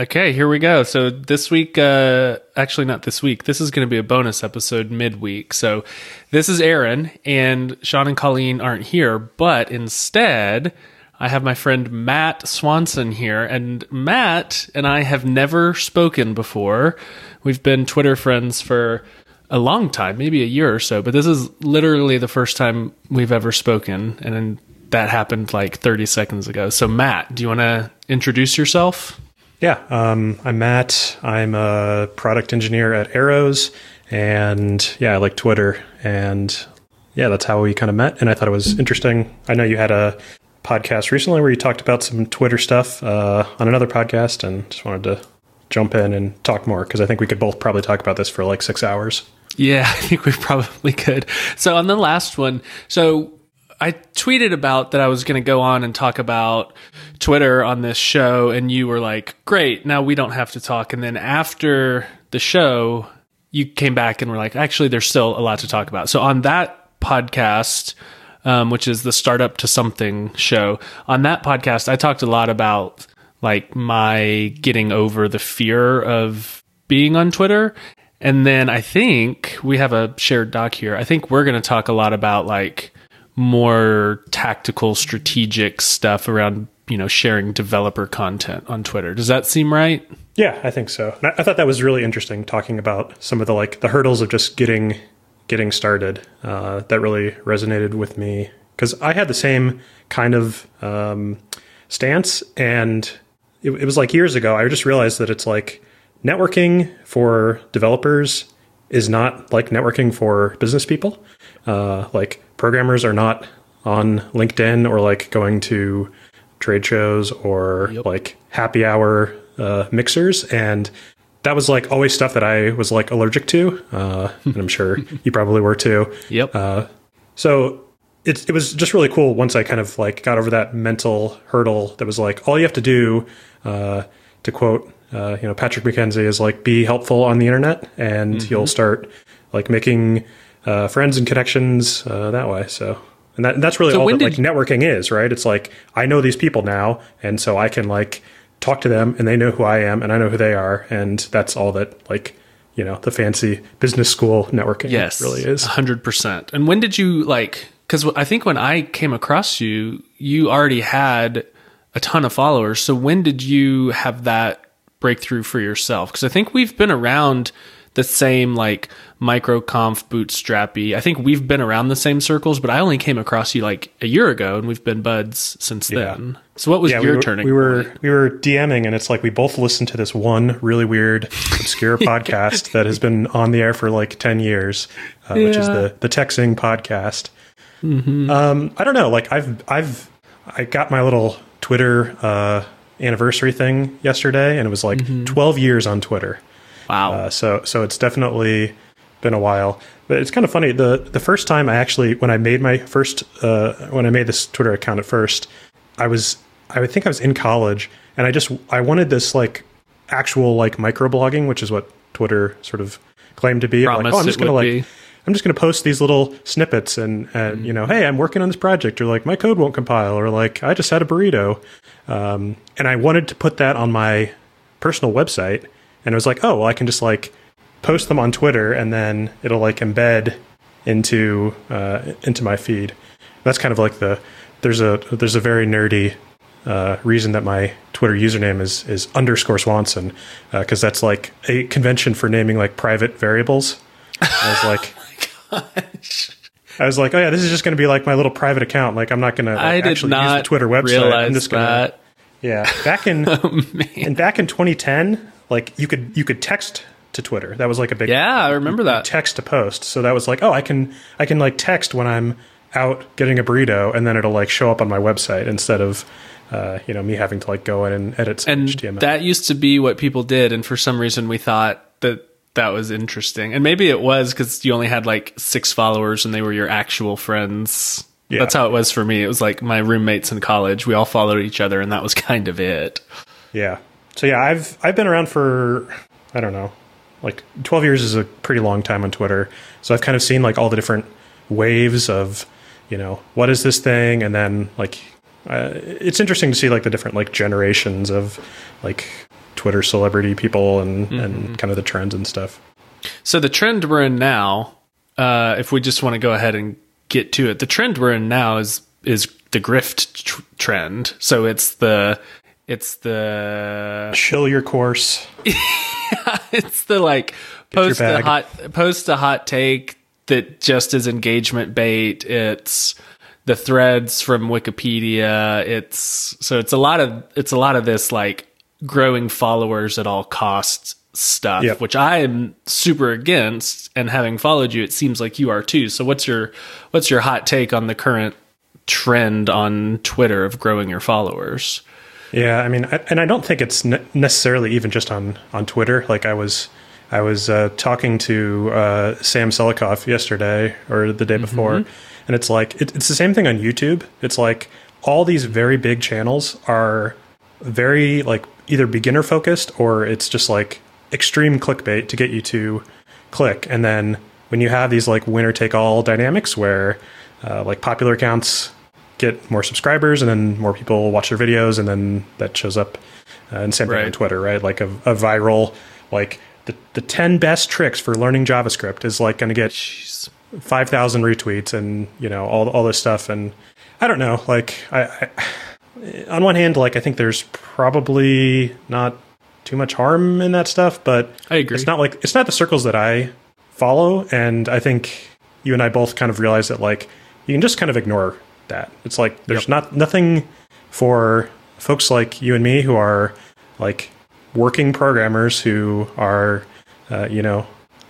Okay, here we go. So this week, uh, actually not this week. This is going to be a bonus episode midweek. So this is Aaron, and Sean and Colleen aren't here, but instead, I have my friend Matt Swanson here, and Matt and I have never spoken before. We've been Twitter friends for a long time, maybe a year or so, but this is literally the first time we've ever spoken, and that happened like 30 seconds ago. So, Matt, do you want to introduce yourself? Yeah, um, I'm Matt. I'm a product engineer at Arrows, and yeah, I like Twitter, and yeah, that's how we kind of met. And I thought it was interesting. I know you had a podcast recently where you talked about some Twitter stuff uh, on another podcast, and just wanted to jump in and talk more because I think we could both probably talk about this for like six hours. Yeah, I think we probably could. So on the last one, so I tweeted about that I was going to go on and talk about Twitter on this show, and you were like, "Great, now we don't have to talk." And then after the show, you came back and were like, "Actually, there's still a lot to talk about." So on that podcast, um, which is the Startup to Something show, on that podcast, I talked a lot about like my getting over the fear of being on Twitter. And then I think we have a shared doc here. I think we're going to talk a lot about like more tactical strategic stuff around you know sharing developer content on twitter. Does that seem right? Yeah i think so. I thought that was really interesting talking about some of the like the hurdles of just getting getting started uh, that really resonated with me. Because i had the same kind of um, stance and it, it was like years ago i just realized that it's like networking for developers is not like networking for business people. Uh, like programmers are not on LinkedIn or like going to trade shows or yep. like happy hour uh, mixers. And that was like always stuff that I was like allergic to. Uh, and I'm sure you probably were too. Yep. Uh, so it, it was just really cool once I kind of like got over that mental hurdle that was like, all you have to do, uh, to quote, uh, you know, Patrick McKenzie is like, be helpful on the internet and mm-hmm. you'll start like making uh, friends and connections uh, that way. So, and that, that's really so all that like networking is, right? It's like I know these people now, and so I can like talk to them, and they know who I am, and I know who they are, and that's all that like you know the fancy business school networking yes, really is. Hundred percent. And when did you like? Because I think when I came across you, you already had a ton of followers. So when did you have that breakthrough for yourself? Because I think we've been around the same like microconf bootstrappy. I think we've been around the same circles, but I only came across you like a year ago, and we've been buds since yeah. then. So what was yeah, your we were, turning? We were point? we were DMing, and it's like we both listened to this one really weird, obscure podcast that has been on the air for like ten years, uh, yeah. which is the the Texting podcast. Mm-hmm. Um, I don't know. Like I've I've I got my little Twitter uh, anniversary thing yesterday, and it was like mm-hmm. twelve years on Twitter. Wow. Uh, so so it's definitely been a while. But it's kind of funny. The the first time I actually when I made my first uh, when I made this Twitter account at first, I was I think I was in college and I just I wanted this like actual like microblogging, which is what Twitter sort of claimed to be. Like, oh, I'm just gonna like be. I'm just gonna post these little snippets and and mm. you know, hey, I'm working on this project, or like my code won't compile, or like I just had a burrito, um, and I wanted to put that on my personal website and it was like, oh, well, I can just like post them on Twitter, and then it'll like embed into uh, into my feed. That's kind of like the there's a there's a very nerdy uh, reason that my Twitter username is is underscore Swanson because uh, that's like a convention for naming like private variables. I was like, oh I was like, oh yeah, this is just going to be like my little private account. Like I'm not going to like, actually use the Twitter website. I'm just going to. Yeah, back in oh, and back in 2010, like you could you could text to Twitter. That was like a big Yeah, I remember that. Text to post. So that was like, oh, I can I can like text when I'm out getting a burrito and then it'll like show up on my website instead of uh, you know, me having to like go in and edit some and HTML. That used to be what people did and for some reason we thought that that was interesting. And maybe it was cuz you only had like 6 followers and they were your actual friends. Yeah. That's how it was for me. It was like my roommates in college. We all followed each other and that was kind of it. Yeah so yeah, I've I've been around for I don't know, like 12 years is a pretty long time on Twitter. So I've kind of seen like all the different waves of, you know, what is this thing, and then like uh, it's interesting to see like the different like generations of like Twitter celebrity people and and kind of the trends and stuff. So the trend we're in now, uh, if we just want to go ahead and get to it, the trend we're in now is is the grift tr- trend. So it's the it's the chill your course. it's the like post a hot post a hot take that just is engagement bait. It's the threads from Wikipedia. It's so it's a lot of it's a lot of this like growing followers at all costs stuff, Yep. which I am super against. And having followed you, it seems like you are too. So what's your what's your hot take on the current trend on Twitter of growing your followers? Yeah, I mean, I, and I don't think it's ne- necessarily even just on on Twitter. Like I was, I was uh, talking to uh, Sam Selikoff yesterday or the day before, and it's like it, it's the same thing on YouTube. It's like all these very big channels are very like either beginner focused or it's just like extreme clickbait to get you to click, and then when you have these like winner take all dynamics where uh, like popular accounts get more subscribers and then more people watch their videos and then that shows up uh, and same thing on twitter right like a, a viral like the, the 10 best tricks for learning javascript is like going to get Jeez. 5000 retweets and you know all, all this stuff and i don't know like I, I on one hand like i think there's probably not too much harm in that stuff but I agree. it's not like it's not the circles that i follow and i think you and i both kind of realize that like you can just kind of ignore that. It's like there's Yep. not nothing for folks like you and me who are like working programmers who are uh, you know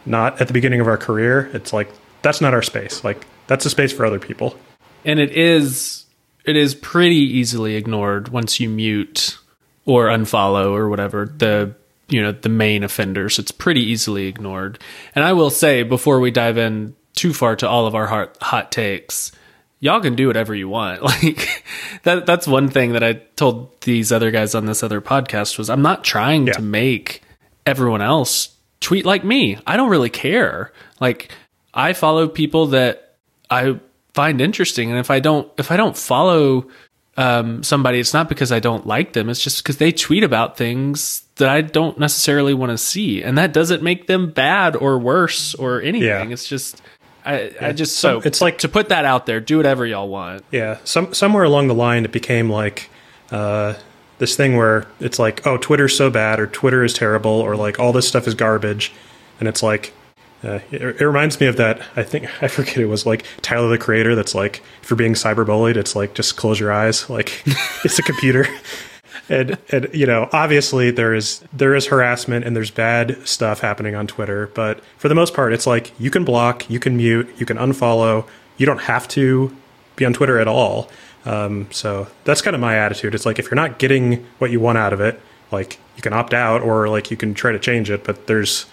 not at the beginning of our career. It's like that's not our space. Like that's a space for other people. And it is it is pretty easily ignored once you mute or unfollow or whatever the you know the main offenders. It's pretty easily ignored. And i will say before we dive in too far to all of our hot, hot takes y'all can do whatever you want. Like that that's one thing that i told these other guys on this other podcast was i'm not trying Yeah. to make everyone else tweet like me. I don't really care. Like i follow people that i find interesting and if i don't if i don't follow um, somebody it's not because i don't like them. It's just because they tweet about things that i don't necessarily want to see and that doesn't make them bad or worse or anything. Yeah. it's just I, I just so it's like- to put that out there do whatever y'all want Yeah, some somewhere along the line, it became like uh, this thing where it's like, oh, Twitter's so bad, or Twitter is terrible, or like all this stuff is garbage, and it's like, uh, it, it reminds me of that. I think I forget it was like Tyler the Creator. That's like, if you're being cyberbullied, it's like just close your eyes, like it's a computer. And, and you know obviously there is there is harassment and there's bad stuff happening on Twitter but for the most part it's like you can block you can mute you can unfollow. You don't have to be on Twitter at all. Um, so that's kind of my attitude. It's like if you're not getting what you want out of it like you can opt out or like you can try to change it but there's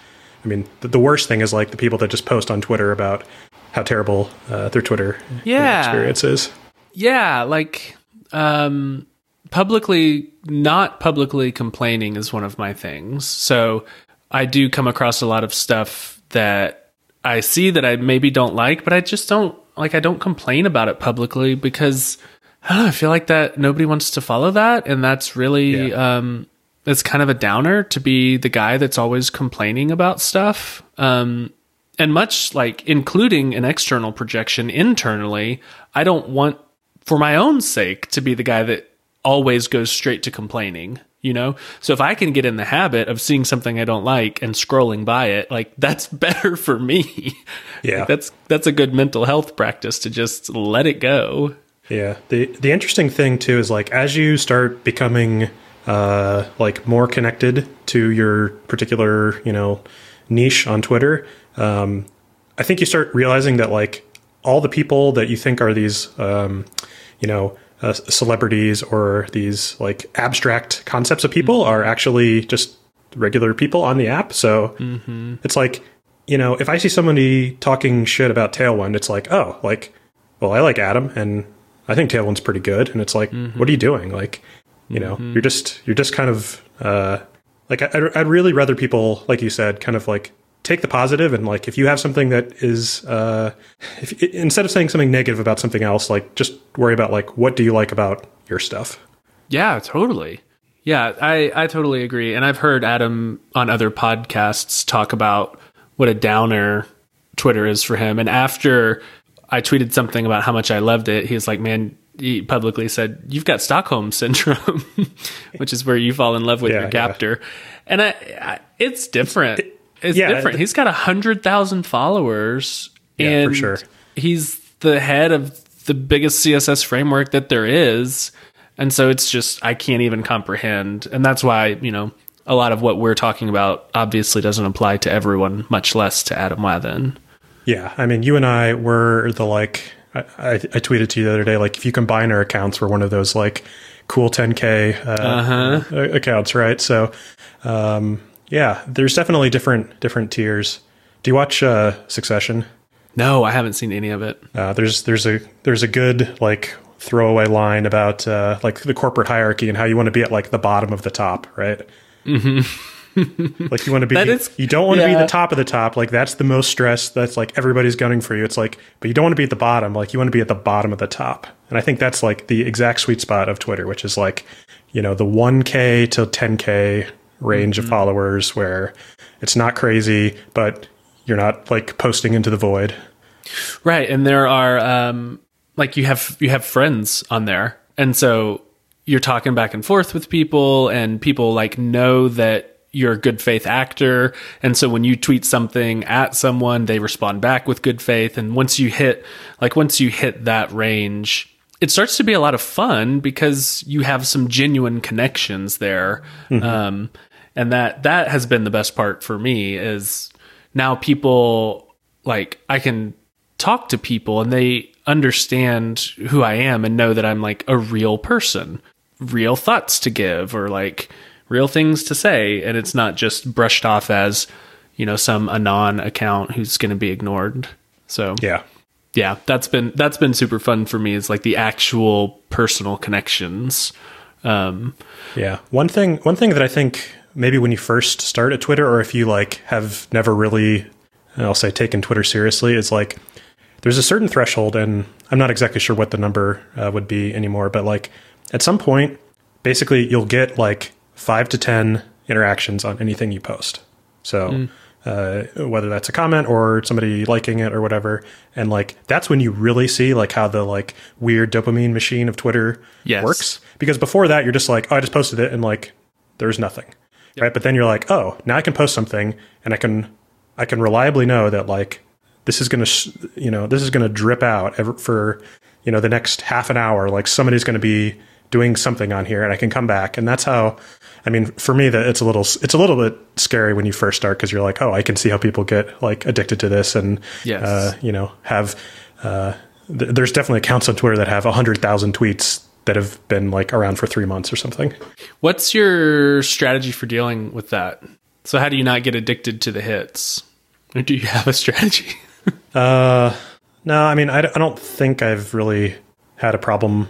I mean the, the worst thing is like the people that just post on Twitter about how terrible uh, their Twitter Yeah. experience is. Yeah like um publicly not publicly complaining is one of my things. So i do come across a lot of stuff that i see that i maybe don't like but i just don't like i don't complain about it publicly because I, don't know, I feel like that nobody wants to follow that. And that's really Yeah. um it's kind of a downer to be the guy that's always complaining about stuff. Um and much like including an external projection internally, I don't want for my own sake to be the guy that always goes straight to complaining, you know? So if I can get in the habit of seeing something I don't like and scrolling by it, like that's better for me. Yeah. Like, that's that's a good mental health practice to just let it go. Yeah. The the interesting thing too is like as you start becoming uh like more connected to your particular, you know, niche on Twitter, um I think you start realizing that like all the people that you think are these um you know, uh, celebrities or these like abstract concepts of people are actually just regular people on the app. So it's like, you know, if I see somebody talking shit about Tailwind, it's like, oh, like, well, I like Adam and I think Tailwind's pretty good. And it's like, what are you doing? Like, you know, you're just, you're just kind of, uh, like, I, I'd really rather people, like you said, kind of like take the positive and like, if you have something that is, uh, if, instead of saying something negative about something else, like just worry about like, what do you like about your stuff? Yeah, totally. Yeah, I, I totally agree. And I've heard Adam on other podcasts talk about what a downer Twitter is for him. And after I tweeted something about how much I loved it, he was like, man, he publicly said, You've got Stockholm syndrome, which is where you fall in love with Yeah, your captor. And I, I, it's different. It's yeah, different. th- He's got a 100,000 followers. Yeah, and for sure. he's the head of the biggest CSS framework that there is. And so it's just, I can't even comprehend. And that's why, you know, a lot of what we're talking about obviously doesn't apply to everyone, much less to Adam Wathan. Yeah, I mean, you and I were the like. I, I, I tweeted to you the other day, like if you combine our accounts, we're one of those like cool 10k uh, Uh-huh. uh, accounts, right? So, um, yeah, there's definitely different different tiers. Do you watch uh, Succession? No, I haven't seen any of it. Uh, there's there's a there's a good like throwaway line about uh, like the corporate hierarchy and how you want to be at like the bottom of the top, right? Mm-hmm. like you want to be, That is- you don't want to be the top of the top. Like that's the most stress. That's like everybody's gunning for you. It's like, but you don't want to be at the bottom. Like you want to be at the bottom of the top. And I think that's like the exact sweet spot of Twitter, which is like, you know, the 1K to 10K range Mm-hmm. of followers where it's not crazy, but you're not like posting into the void. Right, and there are um like you have you have friends on there. And so you're talking back and forth with people and people like know that you're a good faith actor and so when you tweet something at someone they respond back with good faith and once you hit like once you hit that range it starts to be a lot of fun because you have some genuine connections there um, and that that has been the best part for me is now people like i can talk to people and they understand who i am and know that i'm like a real person real thoughts to give or like real things to say and it's not just brushed off as you know some anon account who's going to be ignored so Yeah. yeah that's been that's been super fun for me is like the actual personal connections um Yeah. One thing one thing that I think maybe when you first start at Twitter or if you like have never really I'll say taken Twitter seriously is like there's a certain threshold and I'm not exactly sure what the number uh, would be anymore but like at some point basically you'll get like 5 to 10 interactions on anything you post. So uh, whether that's a comment or somebody liking it or whatever and like that's when you really see like how the like weird dopamine machine of Twitter Yes. works because before that you're just like oh i just posted it and like there's nothing right? But then you're like oh now i can post something and i can i can reliably know that like this is going to sh- you know this is going to drip out ever for you know the next half an hour. Like somebody's going to be doing something on here and i can come back. And that's how i mean for me that it's a little it's a little bit scary when you first start because you're like oh i can see how people get like addicted to this and Yes. uh, you know have uh, th- there's definitely accounts on twitter that have 100000 tweets that have been like around for three months or something. What's your strategy for dealing with that? So how do you not get addicted to the hits? Or do you have a strategy? Uh, no, I mean, I don't think I've really had a problem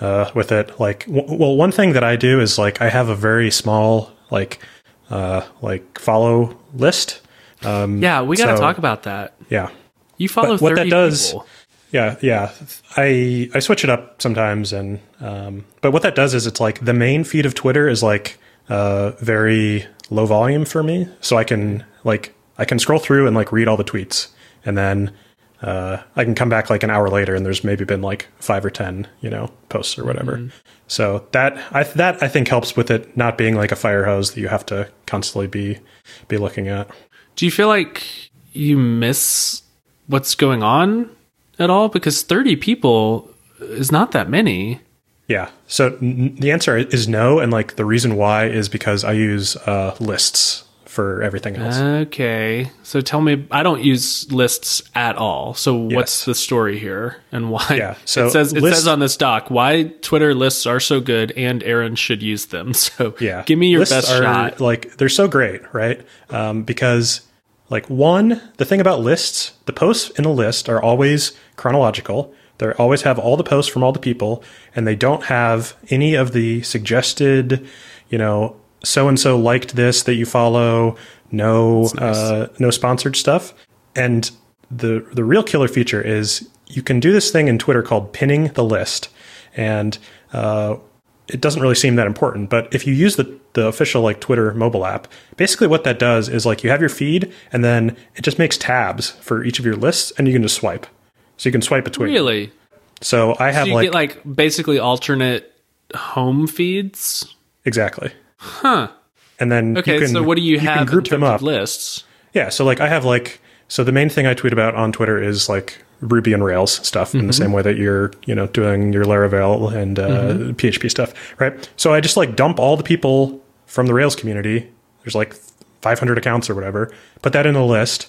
uh, with it. Like, w- well, one thing that I do is like I have a very small like uh, like follow list. Um, yeah we got to So- talk about that. Yeah, you follow But what that does- people yeah, yeah. I I switch it up sometimes, and um, but what that does is it's like the main feed of Twitter is like uh, very low volume for me, so I can like I can scroll through and like read all the tweets, and then uh, I can come back like an hour later, and there's maybe been like five or ten, you know, posts or whatever. So that I that I think helps with it not being like a fire hose that you have to constantly be be looking at. do you feel like you miss what's going on at all because 30 people is not that many Yeah. So n- the answer is no, and like the reason why is because I use uh, lists for everything else. okay so tell me i don't use lists at all so what's Yes. the story here and why Yeah, so it says it says on this doc why twitter lists are so good and aaron should use them so yeah. give me your Lists best are, shot Like they're so great, right? Um, because like one, the thing about lists, the posts in a list are always chronological. They always have all the posts from all the people, and they don't have any of the suggested, you know, so and so liked this that you follow. No, uh, no sponsored stuff. And the the real killer feature is you can do this thing in Twitter called pinning the list, and uh, it doesn't really seem that important. But if you use the, the official like Twitter mobile app, basically what that does is like you have your feed and then it just makes tabs for each of your lists and you can just swipe. So you can swipe between. Really? So I have So you like, get like basically alternate home feeds. exactly. Huh. And then Okay. you can, so what do you can have group them up. lists? Yeah, so like I have like so the main thing I tweet about on Twitter is like Ruby and Rails stuff in the Mm-hmm. same way that you're you know doing your Laravel and uh, Mm-hmm. PHP stuff, right? So I just like dump all the people from the Rails community. There's like 500 accounts or whatever. Put that in a list.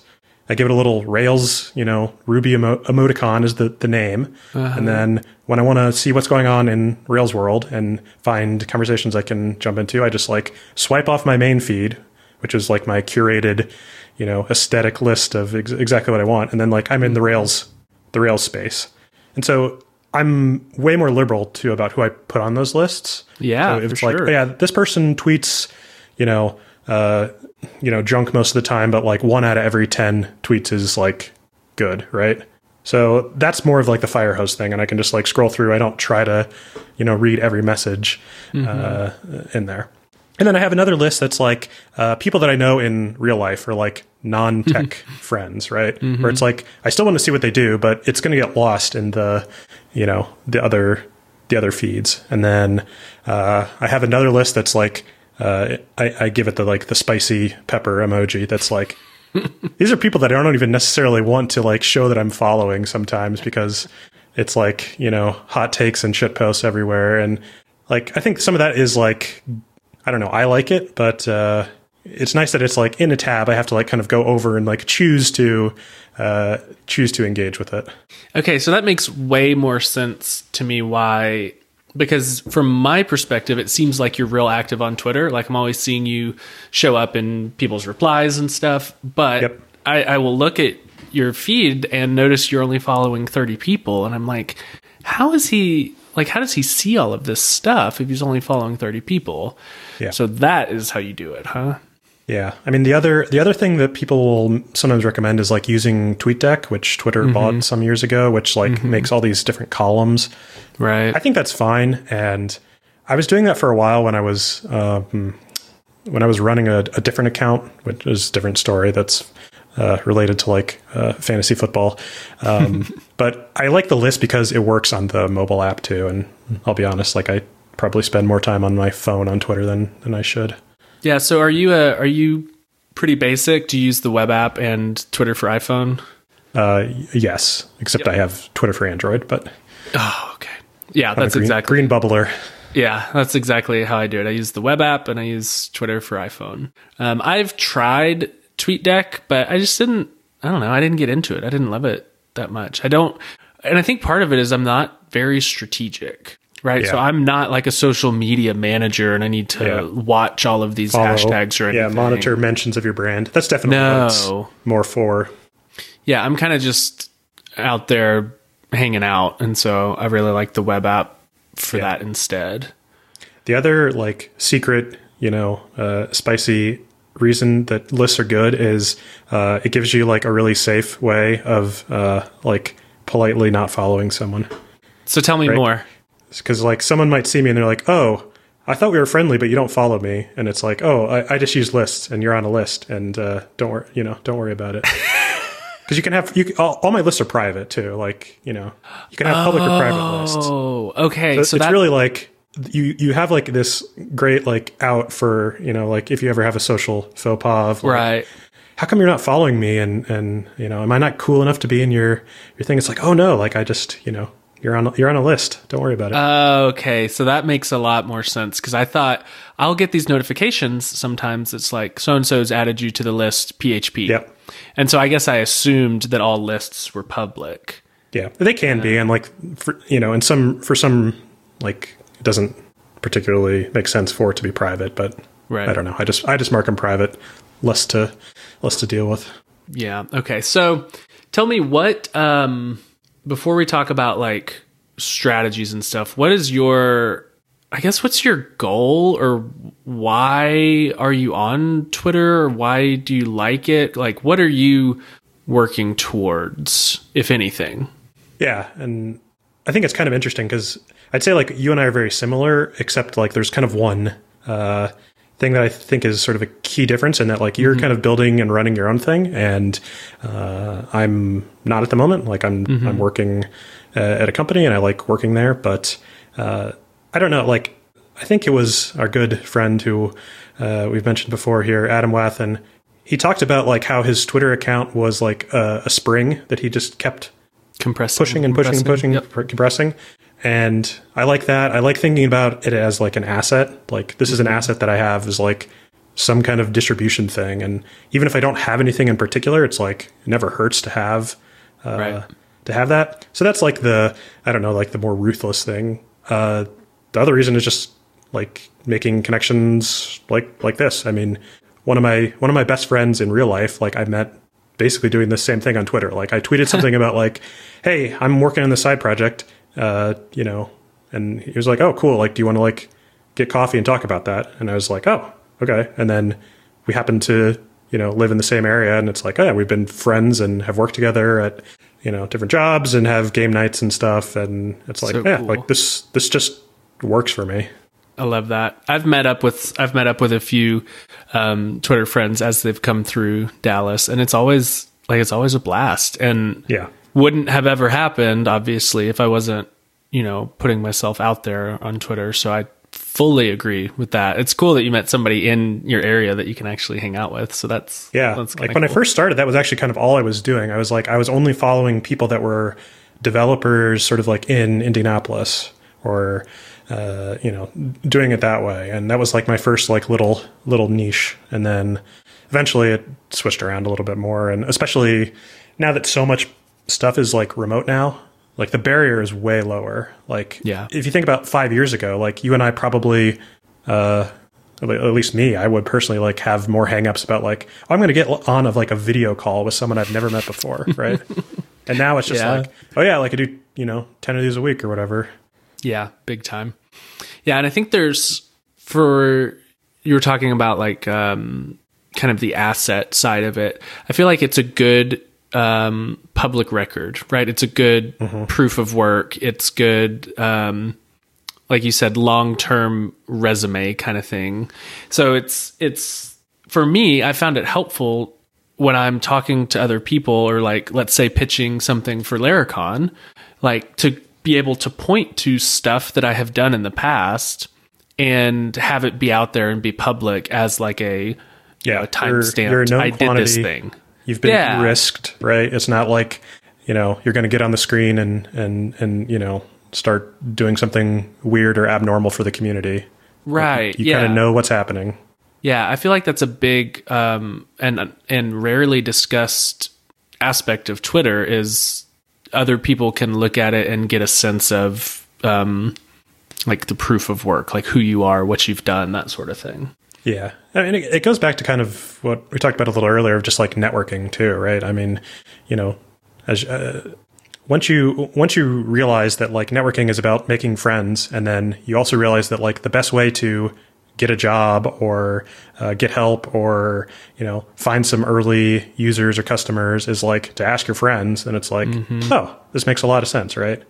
I give it a little Rails, you know, Ruby emo- emoticon is the, the name. Uh-huh. And then when I want to see what's going on in Rails world and find conversations I can jump into, I just like swipe off my main feed, which is like my curated, you know, aesthetic list of ex- exactly what I want. And then like I'm in the Rails, the Rails space. And so I'm way more liberal too about who I put on those lists. Yeah, So if for it's like, sure. oh, yeah, this person tweets, you know, uh, you know, junk most of the time, but like one out of every 10 tweets is like good, right? So that's more of like the fire hose thing. And I can just like scroll through. I don't try to, you know, read every message uh, in there. And then I have another list that's like uh, people that I know in real life or like non tech friends, right? Where it's like I still want to see what they do, but it's going to get lost in the, you know, the other the other feeds. And then uh, I have another list that's like uh, I, I give it the like the spicy pepper emoji. That's like these are people that I don't even necessarily want to like show that I'm following sometimes because it's like you know hot takes and shit posts everywhere and like I think some of that is like I don't know I like it but uh, it's nice that it's like in a tab I have to like kind of go over and like choose to uh, choose to engage with it. Okay, so that makes way more sense to me why because from my perspective it seems like you're real active on Twitter. Like I'm always seeing you show up in people's replies and stuff, but Yep. I, I will look at your feed and notice you're only following 30 people and I'm like, how is he like how does he see all of this stuff if he's only following 30 people? Yeah. So that is how you do it, huh? Yeah, I mean the other the other thing that people will sometimes recommend is like using TweetDeck, which Twitter bought some years ago, which like makes all these different columns. Right. I think that's fine, and I was doing that for a while when I was um, when I was running a, a different account, which is a different story. That's uh, related to like uh, fantasy football, um, but I like the list because it works on the mobile app too. And I'll be honest, like I probably spend more time on my phone on Twitter than than I should. yeah, so are you a, are you pretty basic? Do you use the web app and Twitter for iPhone? Uh, yes, except I have Twitter for Android, but Oh, okay. Yeah, that's green, exactly. green bubbler. Yeah, that's exactly how I do it. I use the web app and I use Twitter for iPhone. Um, I've tried TweetDeck, but I just didn't. I don't know. I didn't get into it. I didn't love it that much. I don't, and I think part of it is I'm not very strategic. Right, Yeah. so I'm not like a social media manager, and I need to Yeah. watch all of these Follow- hashtags or anything. yeah, monitor mentions of your brand. That's definitely No. more for. Yeah, I'm kind of just out there hanging out, and so I really like the web app for Yeah. that instead. The other like secret, you know, uh, spicy reason that lists are good is uh, it gives you like a really safe way of uh, like politely not following someone. So tell me Right. more. Because like someone might see me and they're like, "Oh, I thought we were friendly, but you don't follow me," and it's like, "Oh, I, I just use lists, and you're on a list, and uh, don't worry, you know, don't worry about it." Because you can have you can, all, all my lists are private too. Like you know, you can have public or private lists. Oh, okay. So So, it's that, really like you you have like this great like out for you know like if you ever have a social faux pas of like, right. how come you're not following me and and you know am I not cool enough to be in your your thing it's like oh no like I just you know you're on you're on a list don't worry about it oh, Okay, so that makes a lot more sense because I thought I'll get these notifications. Sometimes it's like so and so's added you to the list PHP. Yep. And so I guess I assumed that all lists were public. yeah they can be uh, and like for you know and some for some like it doesn't particularly make sense for it to be private but Right. I don't know I just I just mark them private less to less to deal with Yeah. Okay. So tell me what um before we talk about like strategies and stuff, what is your I guess what's your goal or why are you on Twitter or why do you like it? Like what are you working towards if anything? Yeah, and I think it's kind of interesting because I'd say like you and I are very similar, except like there's kind of one uh, thing that I think is sort of a key difference in that like you're kind of building and running your own thing, and uh, I'm not at the moment. Like I'm I'm working uh, at a company and I like working there, but uh, I don't know. Like I think it was our good friend who uh, we've mentioned before here, Adam Wathan. He talked about like how his Twitter account was like a, a spring that he just kept Compressing, pushing and pushing and pushing, Yep. compressing. And I like that. I like thinking about it as like an asset. Like this is an asset that I have is like some kind of distribution thing. And even if I don't have anything in particular, it's like it never hurts to have uh, Right. to have that. So that's like the I don't know, like the more ruthless thing. Uh, the other reason is just like making connections like like this. I mean, one of my one of my best friends in real life, like I met basically doing the same thing on Twitter. Like I tweeted something about like, "Hey, I'm working on this side project," uh, you know, and he was like, "Oh, cool. Like, do you want to like get coffee and talk about that?" And I was like, "Oh, okay." And then we happened to you know live in the same area, and it's like, oh yeah, we've been friends and have worked together at you know different jobs and have game nights and stuff, and it's like, So yeah, cool. like this this just works for me. I love that. I've met up with I've met up with a few um, Twitter friends as they've come through Dallas, and it's always like it's always a blast, and Yeah. Wouldn't have ever happened obviously if I wasn't you know putting myself out there on Twitter. So I fully agree with that. It's cool that you met somebody in your area that you can actually hang out with. So that's Yeah. that's like when I first started, that was actually kind of all I was doing. I was like, I was only following people that were developers sort of like in Indianapolis or, uh, you know, doing it that way. And that was like my first like little, little niche. And then eventually it switched around a little bit more. And especially now that so much stuff is like remote now, like the barrier is way lower. Like, Yeah. if you think about five years ago, like you and I probably, uh, at least me, I would personally like have more hangups about like oh, I'm going to get on of like a video call with someone I've never met before, right? and now it's just Yeah. like, oh yeah, like I do, you know, ten of these a week or whatever. Yeah, big time. Yeah, and I think there's for you were talking about like um kind of the asset side of it. I feel like it's a good um public record, right? It's a good proof of work. It's good um like you said long-term resume kind of thing. So it's it's for me, I found it helpful when I'm talking to other people or like let's say pitching something for Laracon, like to be able to point to stuff that I have done in the past and have it be out there and be public as like a Yeah, a timestamp. You're, you're a known I did this thing. You've been Yeah. risked, right? It's not like you know you're going to get on the screen and and and you know start doing something weird or abnormal for the community. Right. You yeah. kind of know what's happening. Yeah, I feel like that's a big um, and and rarely discussed aspect of Twitter is other people can look at it and get a sense of um, like the proof of work, like who you are, what you've done, that sort of thing. Yeah. I mean, it, it goes back to kind of what we talked about a little earlier of just like networking too, right? I mean, you know, as uh, once you once you realize that like networking is about making friends, and then you also realize that like the best way to get a job or uh, get help or you know find some early users or customers is like to ask your friends, and it's like, oh, this makes a lot of sense, right?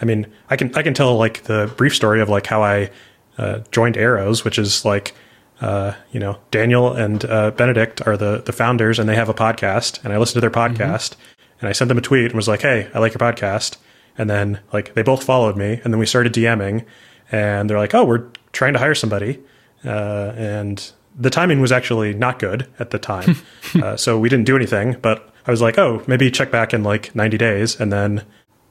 I mean, I can I can tell like the brief story of like how I uh, joined Arrows, which is like uh, you know Daniel and uh, Benedict are the the founders, and they have a podcast, and I listened to their podcast, and I sent them a tweet and was like, "Hey, I like your podcast," and then like they both followed me, and then we started DMing, and they're like, "Oh, we're trying to hire somebody," uh, and the timing was actually not good at the time, uh, so we didn't do anything. But I was like, "Oh, maybe check back in like 90 days," and then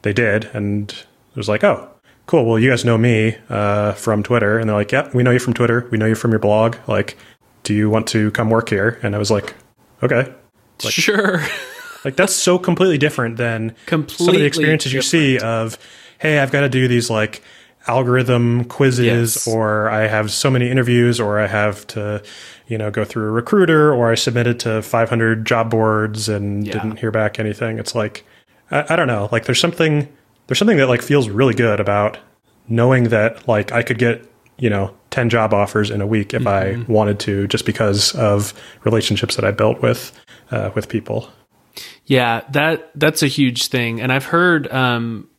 they did, and it was like, "Oh." Cool. Well, you guys know me uh, from Twitter, and they're like, "Yeah, we know you from Twitter. We know you from your blog. Like, do you want to come work here?" And I was like, "Okay." sure. Like that's so completely different than some of the experiences you see of, hey, I've got to do these like algorithm quizzes, Yes. or I have so many interviews, or I have to, you know, go through a recruiter, or I submitted to 500 job boards and Yeah. didn't hear back anything. It's like, I, I don't know. Like there's something, there's something that like feels really good about knowing that like I could get, you know, 10 job offers in a week if I wanted to, just because of relationships that I built with, uh, with people. Yeah, that that's a huge thing, and I've heard um,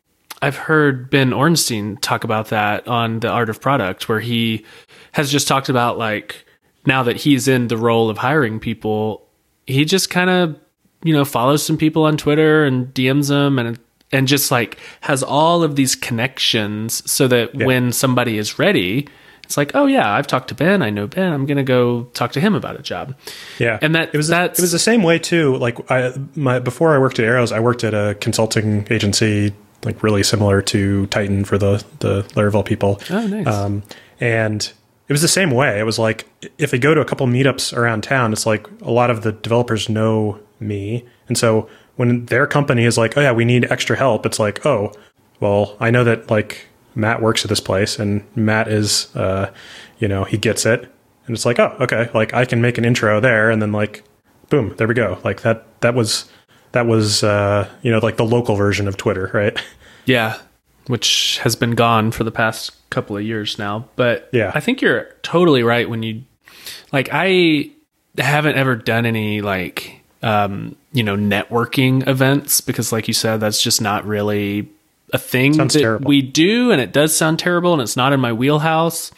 I've heard Ben Orenstein talk about that on the Art of Product, where he has just talked about like now that he's in the role of hiring people, he just kind of you know follows some people on Twitter and DMs them and and just like has all of these connections so that Yeah. when somebody is ready, it's like, oh yeah, I've talked to Ben, I know Ben, I'm gonna go talk to him about a job. Yeah, And that- it was that it was the same way too. Like I my before I worked at Arrows, I worked at a consulting agency, like really similar to Tighten for the the Laravel people. Oh, nice. Um, and it was the same way. It was like if they go to a couple meetups around town, it's like a lot of the developers know me, and so when their company is like, "Oh yeah, we need extra help," it's like, "Oh, well, I know that like Matt works at this place, and Matt is, uh, you know, he gets it." And it's like, oh, okay, like I can make an intro there, and then like, boom, there we go. Like that, that was, that was, uh, you know, like the local version of Twitter, right? Yeah, which has been gone for the past couple of years now. But Yeah. I think you're totally right when you like I haven't ever done any like um, you know, networking events because like you said that's just not really a thing Sounds that terrible. we do and it does sound terrible and it's not in my wheelhouse.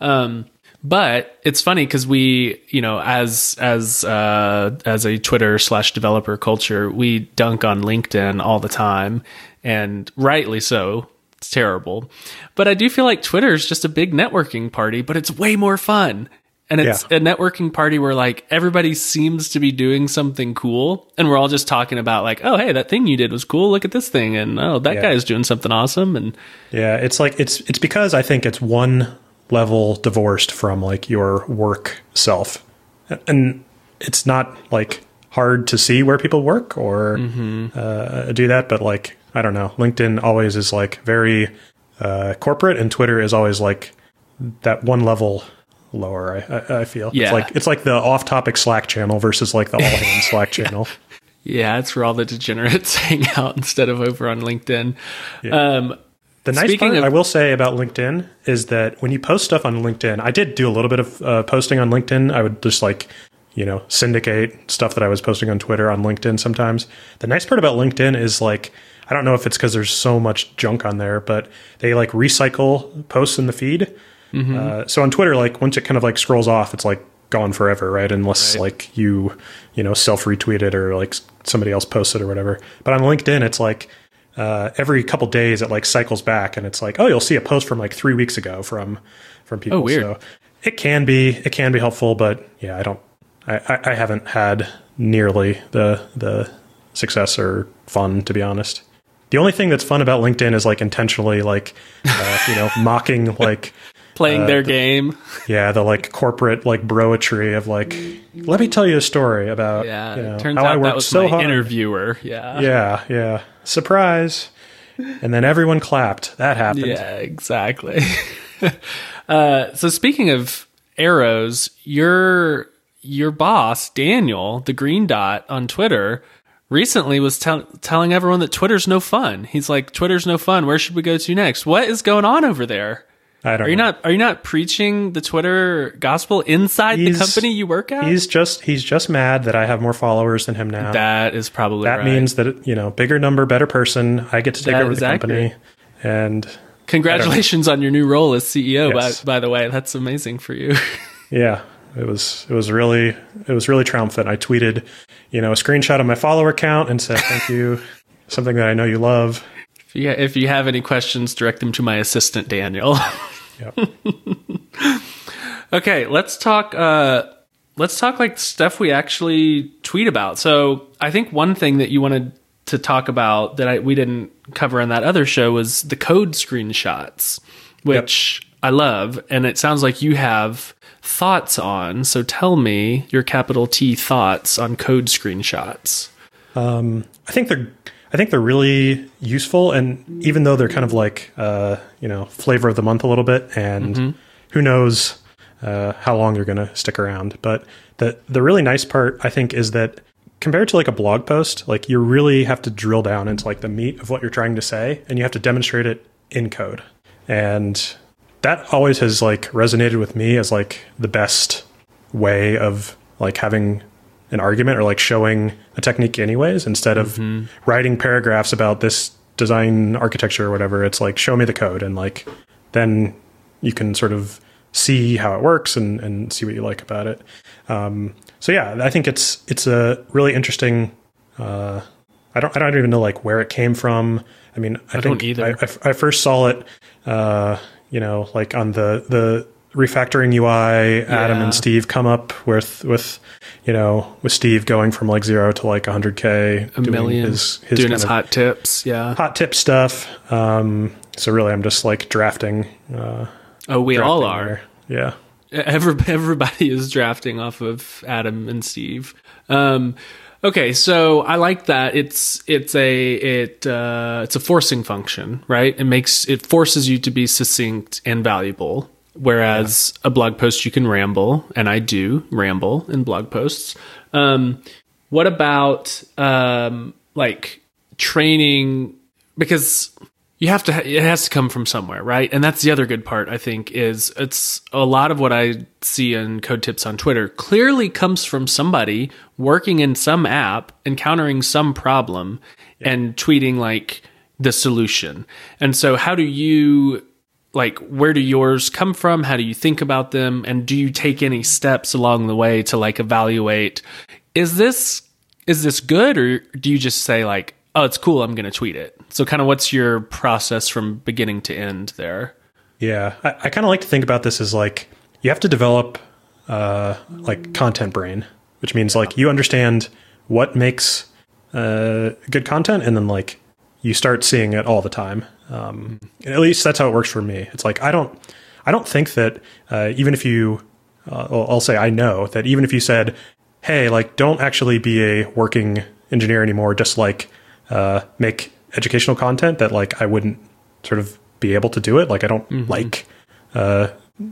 Um but it's funny because we, you know, as as uh, as a Twitter slash developer culture, we dunk on LinkedIn all the time, and rightly so. It's terrible, but I do feel like Twitter is just a big networking party, but it's way more fun. And it's Yeah. a networking party where like everybody seems to be doing something cool, and we're all just talking about like, oh hey, that thing you did was cool. Look at this thing, and oh that Yeah. guy's doing something awesome, and Yeah, it's like it's it's because I think it's one level divorced from like your work self, and it's not like hard to see where people work or uh, do that. But like I don't know, LinkedIn always is like very uh, corporate, and Twitter is always like that one level lower. I, I, I feel Yeah. it's like it's like the off-topic Slack channel versus like the all-hands Slack channel. yeah, it's where all the degenerates hang out instead of over on LinkedIn. Um, The nice Speaking part of- I will say about LinkedIn is that when you post stuff on LinkedIn, I did do a little bit of uh, posting on LinkedIn. I would just like, you know, syndicate stuff that I was posting on Twitter on LinkedIn sometimes. The nice part about LinkedIn is like, I don't know if it's because there's so much junk on there, but they like recycle posts in the feed. Uh, so on Twitter, like once it kind of like scrolls off, it's like gone forever, right? Unless Right. like you, you know, self retweet it or like somebody else posts it or whatever. But on LinkedIn, it's like uh, every couple days it like cycles back and it's like, oh, you'll see a post from like three weeks ago from from people. Oh, weird. So it can be it can be helpful, but yeah, I don't, I, I, I haven't had nearly the the success or fun to be honest. The only thing that's fun about LinkedIn is like intentionally like uh, you know mocking like playing their game. yeah the like corporate like broetry of like let me tell you a story about Yeah, you know, turns how I out worked that was so my hard. interviewer. Yeah. Yeah, yeah. Surprise. And then everyone clapped. That happened. Yeah, exactly. uh, so speaking of arrows, your your boss Daniel, the green dot on Twitter, recently was tell- telling everyone that Twitter's no fun. He's like, "Twitter's no fun. Where should we go to next? What is going on over there? I don't Are you know. not are you not preaching the Twitter gospel inside the company you work at? He's just he's just mad that I have more followers than him now. that is probably that right. means that you know, bigger number, better person. I get to take That over the company. accurate. And Congratulations on your new role as CEO. Yes. By by the way, that's amazing for you. yeah, it was it was really it was really triumphant. I tweeted, you know, a screenshot of my follower count and said thank you. Something that I know you love. If you, if you have any questions, direct them to my assistant, Daniel. Yep. okay, let's talk. Uh, let's talk like stuff we actually tweet about. So I think one thing that you wanted to talk about that I, we didn't cover on that other show was the code screenshots, which I love, and it sounds like you have thoughts on. So tell me your capital T thoughts on code screenshots. I think they're I think they're really useful, and even though they're kind of like uh, you know flavor of the month a little bit, and who knows uh, how long you're going to stick around. But the the really nice part I think is that compared to like a blog post, like you really have to drill down into like the meat of what you're trying to say, and you have to demonstrate it in code, and that always has like resonated with me as like the best way of like having an argument or like showing a technique anyways instead of writing paragraphs about this design architecture or whatever. It's like show me the code, and like then you can sort of see how it works and and see what you like about it. Um, so yeah, I think it's it's a really interesting. Uh, I don't I don't even know like where it came from. I mean, I, I think don't either. I, I, I first saw it, uh, you know, like on the the refactoring UI. Adam Yeah. and Steve come up with with you know with Steve going from like zero to like 100k, A million. his, his doing his hot tips. Yeah. hot tip stuff. Um, so really, I'm just like drafting. Uh, Oh, we all are. there. Yeah. Every, everybody is drafting off of Adam and Steve. Um, okay, so I like that. It's it's a it uh, it's a forcing function, right? It makes it forces you to be succinct and valuable. Whereas a blog post you can ramble, and I do ramble in blog posts. Um, what about um, like training? Because you have to ha- it has to come from somewhere right and that's the other good part i think is it's a lot of what i see in code tips on twitter clearly comes from somebody working in some app encountering some problem and tweeting like the solution and so how do you like where do yours come from? How do you think about them? And do you take any steps along the way to like evaluate is this is this good? Or do you just say like oh it's cool i'm gonna tweet it. So kind of what's your process from beginning to end there? Yeah, I, I kind of like to think about this as like you have to develop uh, like content brain, which means like you understand what makes uh, good content, and then like you start seeing it all the time. Um, and at least that's how it works for me. It's like I don't, I don't think that uh, even if you, uh, well, I'll say I know that even if you said, hey, like don't actually be a working engineer anymore, just like uh, make educational content, that like I wouldn't sort of be able to do it. Like I don't like uh,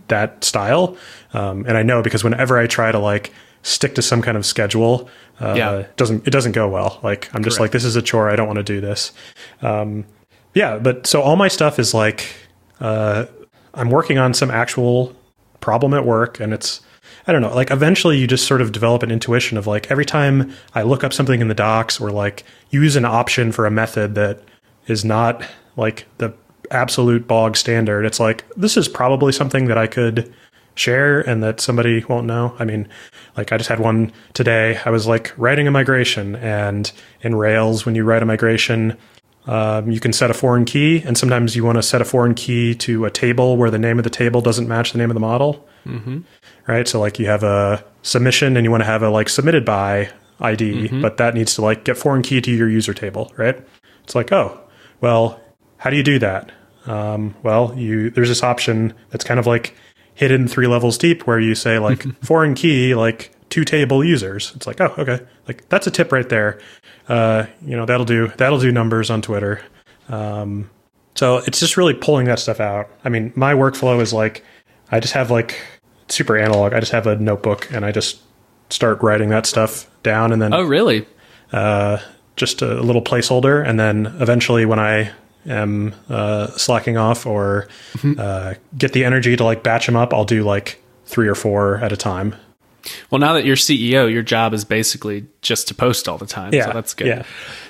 that style, um, and I know because whenever I try to like stick to some kind of schedule, uh, Yeah. it doesn't it doesn't go well. Like I'm just like this is a chore. I don't want to do this. Um, yeah, but so all my stuff is like uh, I'm working on some actual problem at work, and it's I don't know. Like eventually, you just sort of develop an intuition of like every time I look up something in the docs or like use an option for a method that is not like the absolute bog standard. It's like this is probably something that I could share and that somebody won't know. I mean, like I just had one today. I was like writing a migration, and in Rails, when you write a migration, um, you can set a foreign key, and sometimes you want to set a foreign key to a table where the name of the table doesn't match the name of the model. Mm-hmm. Right. So, like, you have a submission, and you want to have a like submitted by ID, but that needs to like get foreign key to your user table. Right. It's like, oh, well, how do you do that? Um, well, you there's this option that's kind of like hidden three levels deep, where you say like foreign key, like two table users. It's like, oh, okay, like that's a tip right there. Uh, you know, that'll do that'll do numbers on Twitter. Um, so it's just really pulling that stuff out. I mean, my workflow is like I just have like super analog. I just have a notebook and I just start writing that stuff down, and then oh really uh, just a little placeholder, and then eventually when I am uh, slacking off or uh, get the energy to like batch them up, I'll do like three or four at a time. Well now that you're ceo your job is basically just to post all the time Yeah, so that's good. yeah.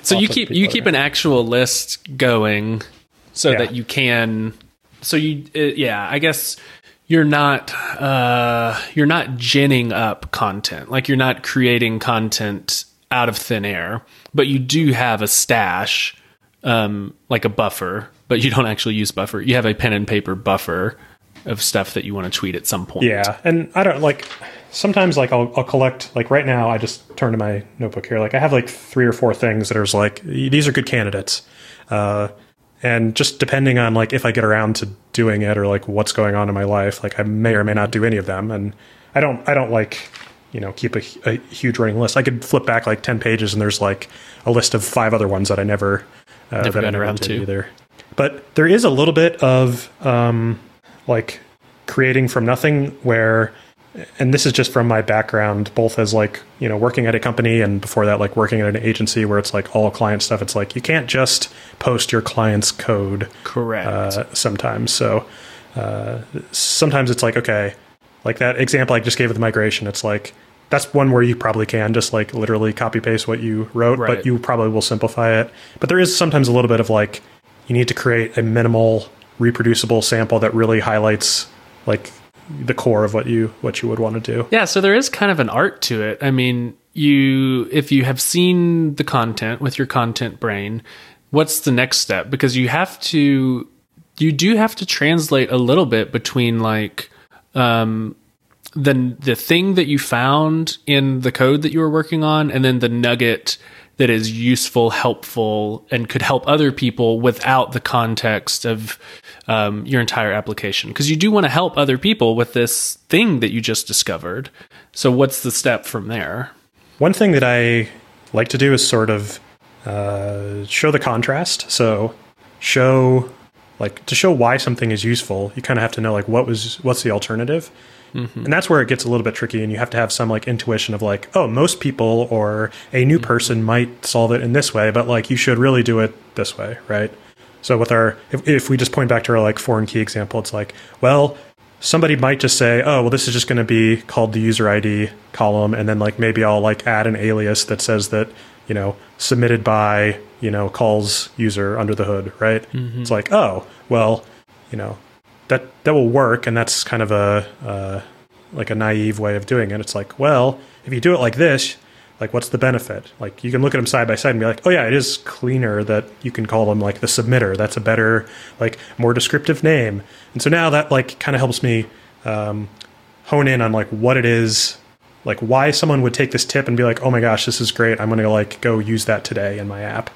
so you Lots of keep you keep an actual list going so Yeah. that you can so you uh, yeah i guess you're not uh you're not ginning up content. Like you're not creating content out of thin air but you do have a stash um like a buffer but you don't actually use buffer. You have a pen and paper buffer of stuff that you want to tweet at some point. Yeah, and I don't like sometimes like I'll, I'll collect like right now. I just turn to my notebook here. Like I have like three or four things that are like these are good candidates, uh, and just depending on like if I get around to doing it or like what's going on in my life, like I may or may not do any of them. And I don't I don't like you know keep a, a huge running list. I could flip back like ten pages and there's like a list of five other ones that I never uh, Never got around to. either. But there is a little bit of um, like creating from nothing where and this is just from my background both as like you know working at a company and before that like working at an agency where it's like all client stuff. It's like you can't just post your client's code correct. uh, sometimes. So uh, sometimes it's like okay like that example i just gave with the migration it's like that's one where you probably can just like literally copy paste what you wrote Right. but you probably will simplify it. But there is sometimes a little bit of like you need to create a minimal reproducible sample that really highlights like the core of what you what you would want to do. Yeah, so there is kind of an art to it. I mean, you if you have seen the content with your content brain, what's the next step? Because you have to you do have to translate a little bit between like um the the thing that you found in the code that you were working on and then the nugget that is useful, helpful, and could help other people without the context of um, your entire application. Because you do want to help other people with this thing that you just discovered. So, what's the step from there? One thing that I like to do is sort of uh, show the contrast. So, show like to show why something is useful. You kind of have to know like what was what's the alternative. Mm-hmm. And that's where it gets a little bit tricky, and you have to have some like intuition of like, oh, most people or a new person might solve it in this way, but like you should really do it this way, right? So with our, if, if we just point back to our like foreign key example, it's like, well, somebody might just say, oh, well, this is just going to be called the user ID column, and then like maybe I'll like add an alias that says that you know submitted by you know calls user under the hood, right? Mm-hmm. It's like, oh, well, you know that that will work, and that's kind of a uh, like a naive way of doing it. It's like, well, if you do it like this, like what's the benefit? Like you can look at them side by side and be like, oh yeah, it is cleaner that you can call them like the submitter. That's a better, like more descriptive name. And so now that like kind of helps me um, hone in on like what it is, like why someone would take this tip and be like, oh my gosh, this is great. I'm going to like go use that today in my app.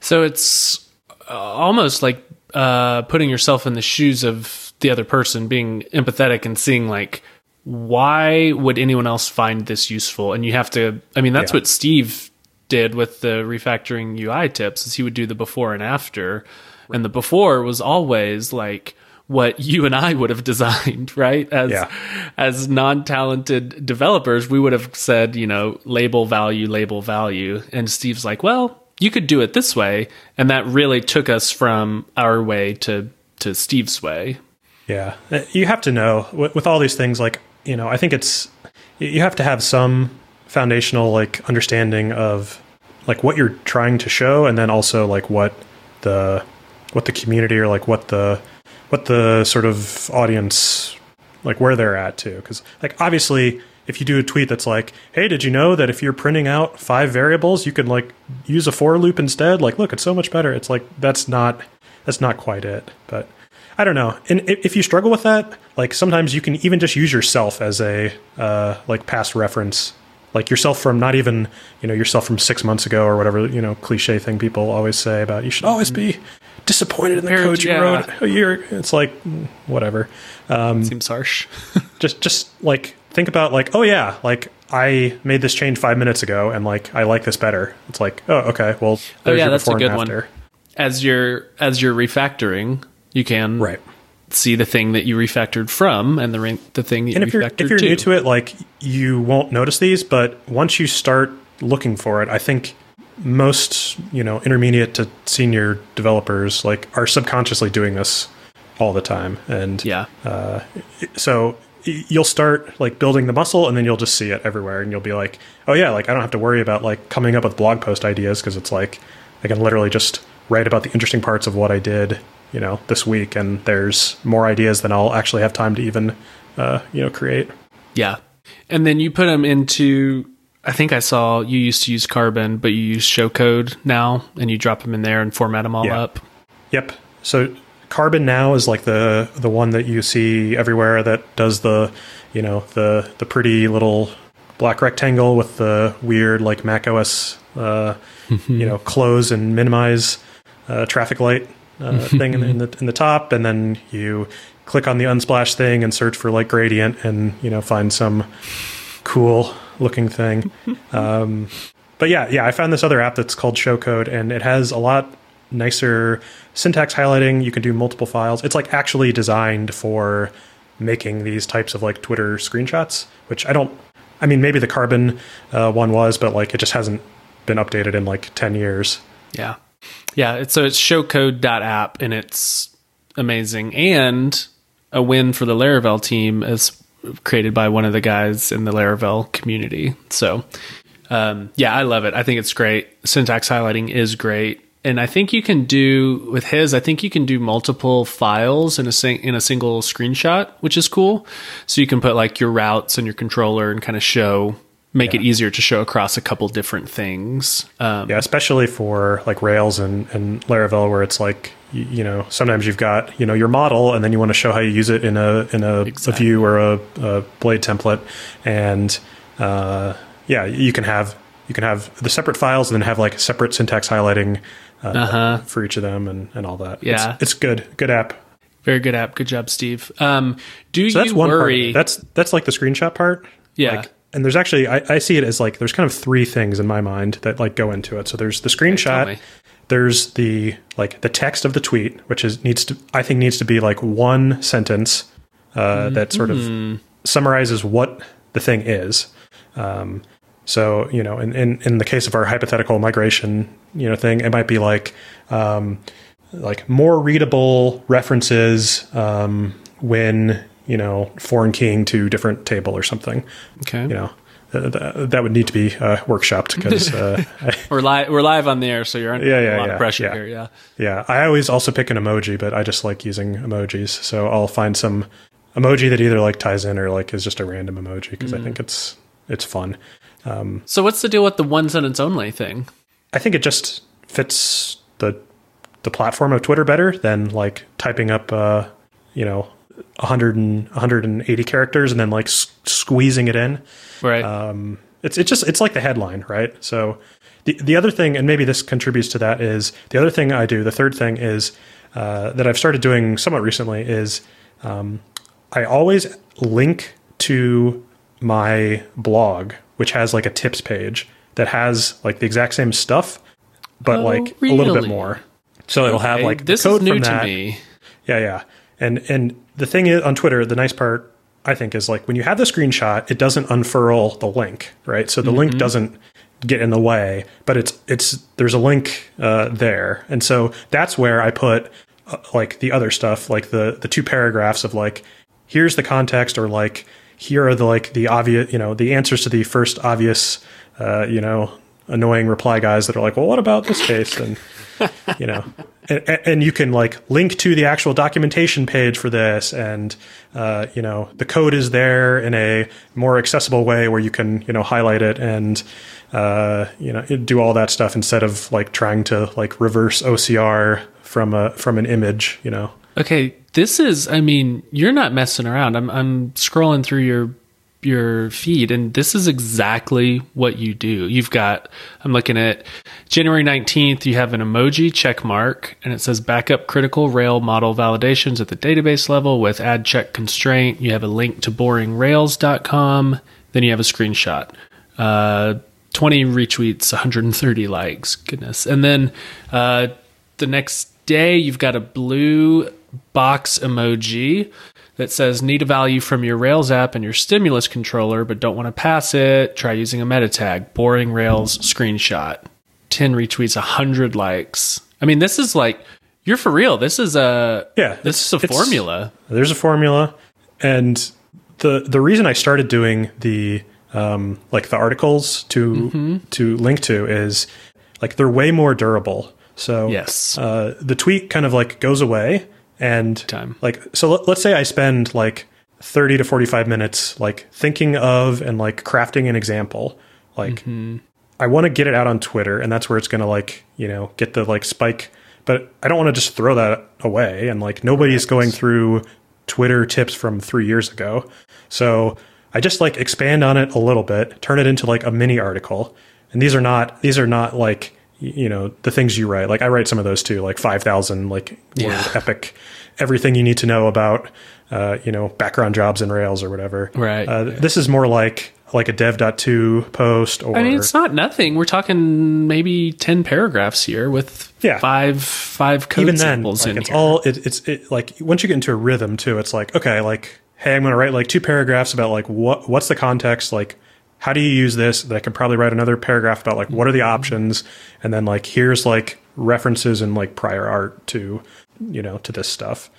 So it's uh, almost like uh, putting yourself in the shoes of the other person, being empathetic and seeing like why would anyone else find this useful? And you have to. I mean, that's yeah. what Steve did with the refactoring UI tips. Is he would do the before and after, and the before was always like what you and I would have designed, right? As yeah. as non-talented developers, we would have said, you know, label value, label value. And Steve's like, well, you could do it this way, and that really took us from our way to to Steve's way. Yeah, uh, you have to know with, with all these things. Like you know, I think it's you have to have some foundational like understanding of like what you're trying to show, and then also like what the what the community or like what the what the sort of audience like where they're at too. Because like obviously if you do a tweet that's like, "Hey, did you know that if you're printing out five variables, you can like use a for loop instead?" Like, look, it's so much better. It's like that's not that's not quite it. But I don't know. And if you struggle with that, like sometimes you can even just use yourself as a uh, like past reference, like yourself from not even you know yourself from six months ago or whatever you know cliche thing people always say about you should always be disappointed in the code you yeah. wrote a year. It's like whatever. Um, Seems harsh. just just like think about like oh yeah like I made this change five minutes ago and like I like this better. It's like oh okay well oh yeah that's a good one. As you're as you're refactoring you can right. see the thing that you refactored from and the the thing that and you if you're, if you're to. new to. it like you won't notice these but once you start looking for it i think most you know intermediate to senior developers like are subconsciously doing this all the time. And yeah. uh, so you'll start like building the muscle and then you'll just see it everywhere and you'll be like oh yeah like i don't have to worry about like coming up with blog post ideas because it's like i can literally just write about the interesting parts of what i did you know this week, and there's more ideas than I'll actually have time to even uh, you know create. Yeah, and then you put them into. I think I saw you used to use Carbon, but you use Show Code now, and you drop them in there and format them all yeah. up. Yep. So Carbon now is like the the one that you see everywhere that does the you know the the pretty little black rectangle with the weird like Mac OS uh, you know close and minimize uh, traffic light uh, thing in, in, the in the top, and then you click on the unsplash thing and search for like gradient, and you know find some cool looking thing. Um, but yeah, yeah, I found this other app that's called Showcode, and it has a lot nicer syntax highlighting. You can do multiple files. It's like actually designed for making these types of like Twitter screenshots, which I don't. I mean, maybe the Carbon uh, one was, but like it just hasn't been updated in like ten years. Yeah. Yeah, so it's showcode.app and it's amazing and a win for the Laravel team as created by one of the guys in the Laravel community. So, um, yeah, I love it. I think it's great. Syntax highlighting is great. and I think you can do with his. I think you can do multiple files in a sing, in a single screenshot, which is cool. So you can put like your routes and your controller and kind of show make it easier to show across a couple different things. Um, Yeah, especially for like Rails and, and Laravel, where it's like you, you know sometimes you've got you know your model, and then you want to show how you use it in a in a, a view or a, a blade template, and uh, yeah, you can have you can have the separate files and then have like separate syntax highlighting uh, Uh-huh. for each of them and, and all that. Yeah. it's, it's good, good app. Very good app. Good job, Steve. Um, do So that's you one part. worry? it. That's that's like the screenshot part. Yeah. Like, and there's actually I, I see it as like there's kind of three things in my mind that like go into it. So there's the screenshot. there's the like the text of the tweet, which is needs to I think needs to be like one sentence uh, that sort Mm-hmm. of summarizes what the thing is. Um, so you know, in, in in the case of our hypothetical migration, you know, thing, it might be like um, like more readable references um, when you know foreign key to different table or something. okay. You know, uh, th- that would need to be uh, workshopped because uh, We're live. We're live on the air, so you're under Yeah, yeah, a lot yeah, of pressure yeah. here. Yeah. Yeah, I always also pick an emoji, but I just like using emojis. So I'll find some emoji that either like ties in or like is just a random emoji because I think it's it's fun. So what's the deal with the one sentence only thing? I think it just fits the the platform of Twitter better than like typing up uh, you know 100 and 180 characters and then like s- squeezing it in. Right. um, it's it's just it's like the headline, right? So the the other thing, and maybe this contributes to that, is the other thing I do. The third thing is uh, that I've started doing somewhat recently is um, I always link to my blog, which has like a tips page that has like the exact same stuff, but Oh, like a little bit more. So it'll have like this code is new to me. Yeah, yeah. And and the thing is on Twitter, the nice part I think is like when you have the screenshot, it doesn't unfurl the link, right? So the link doesn't get in the way, but it's it's there's a link uh, there, and so that's where I put uh, like the other stuff, like the the two paragraphs of like here's the context, or like here are the like the obvious, you know, the answers to the first obvious, uh, you know, annoying reply guys that are like, well, what about this case? And you know, and, and you can like link to the actual documentation page for this, and uh, you know, the code is there in a more accessible way where you can you know highlight it and uh, you know do all that stuff instead of like trying to like reverse OCR from a from an image, you know. Okay, this is. I mean, you're not messing around. I'm. I'm scrolling through your your feed, and this is exactly what you do. You've got. I'm looking at January 19th. You have an emoji check mark, and it says backup critical Rail model validations at the database level with add check constraint. You have a link to boringrails.com. Then you have a screenshot. Uh, 20 retweets, 130 likes. Goodness. And then uh, the next day, you've got a blue box emoji that says need a value from your Rails app and your stimulus controller, but don't want to pass it. Try using a meta tag. Boring Rails screenshot. 10 retweets, 100 likes. I mean, this is like, you're for real. This is a, Yeah, this is a formula. There's a formula, and the the reason I started doing the um, like the articles to Mm-hmm. to link to is like they're way more durable. So Yes. uh, the tweet kind of like goes away, and Time. like so. Let, let's say I spend like thirty to forty five minutes like thinking of and like crafting an example, like. Mm-hmm. I want to get it out on Twitter, and that's where it's going to like you know get the like spike. But I don't want to just throw that away, and like nobody's going through Twitter tips from three years ago. So I just like expand on it a little bit, turn it into like a mini article. And these are not these are not like you know the things you write. Like I write some of those too, like five thousand like word epic, everything you need to know about uh, you know background jobs in Rails or whatever. Right. Uh, This is more like like a dev.to post or I mean, it's not nothing. We're talking maybe 10 paragraphs here with Yeah. five, five code even then, samples like in it's here. all it, it's it, like once you get into a rhythm too, it's like okay, like hey, I'm going to write like two paragraphs about like what what's the context, like how do you use this? I could probably write another paragraph about like what are the options, and then like here's like references and like prior art to you know to this stuff.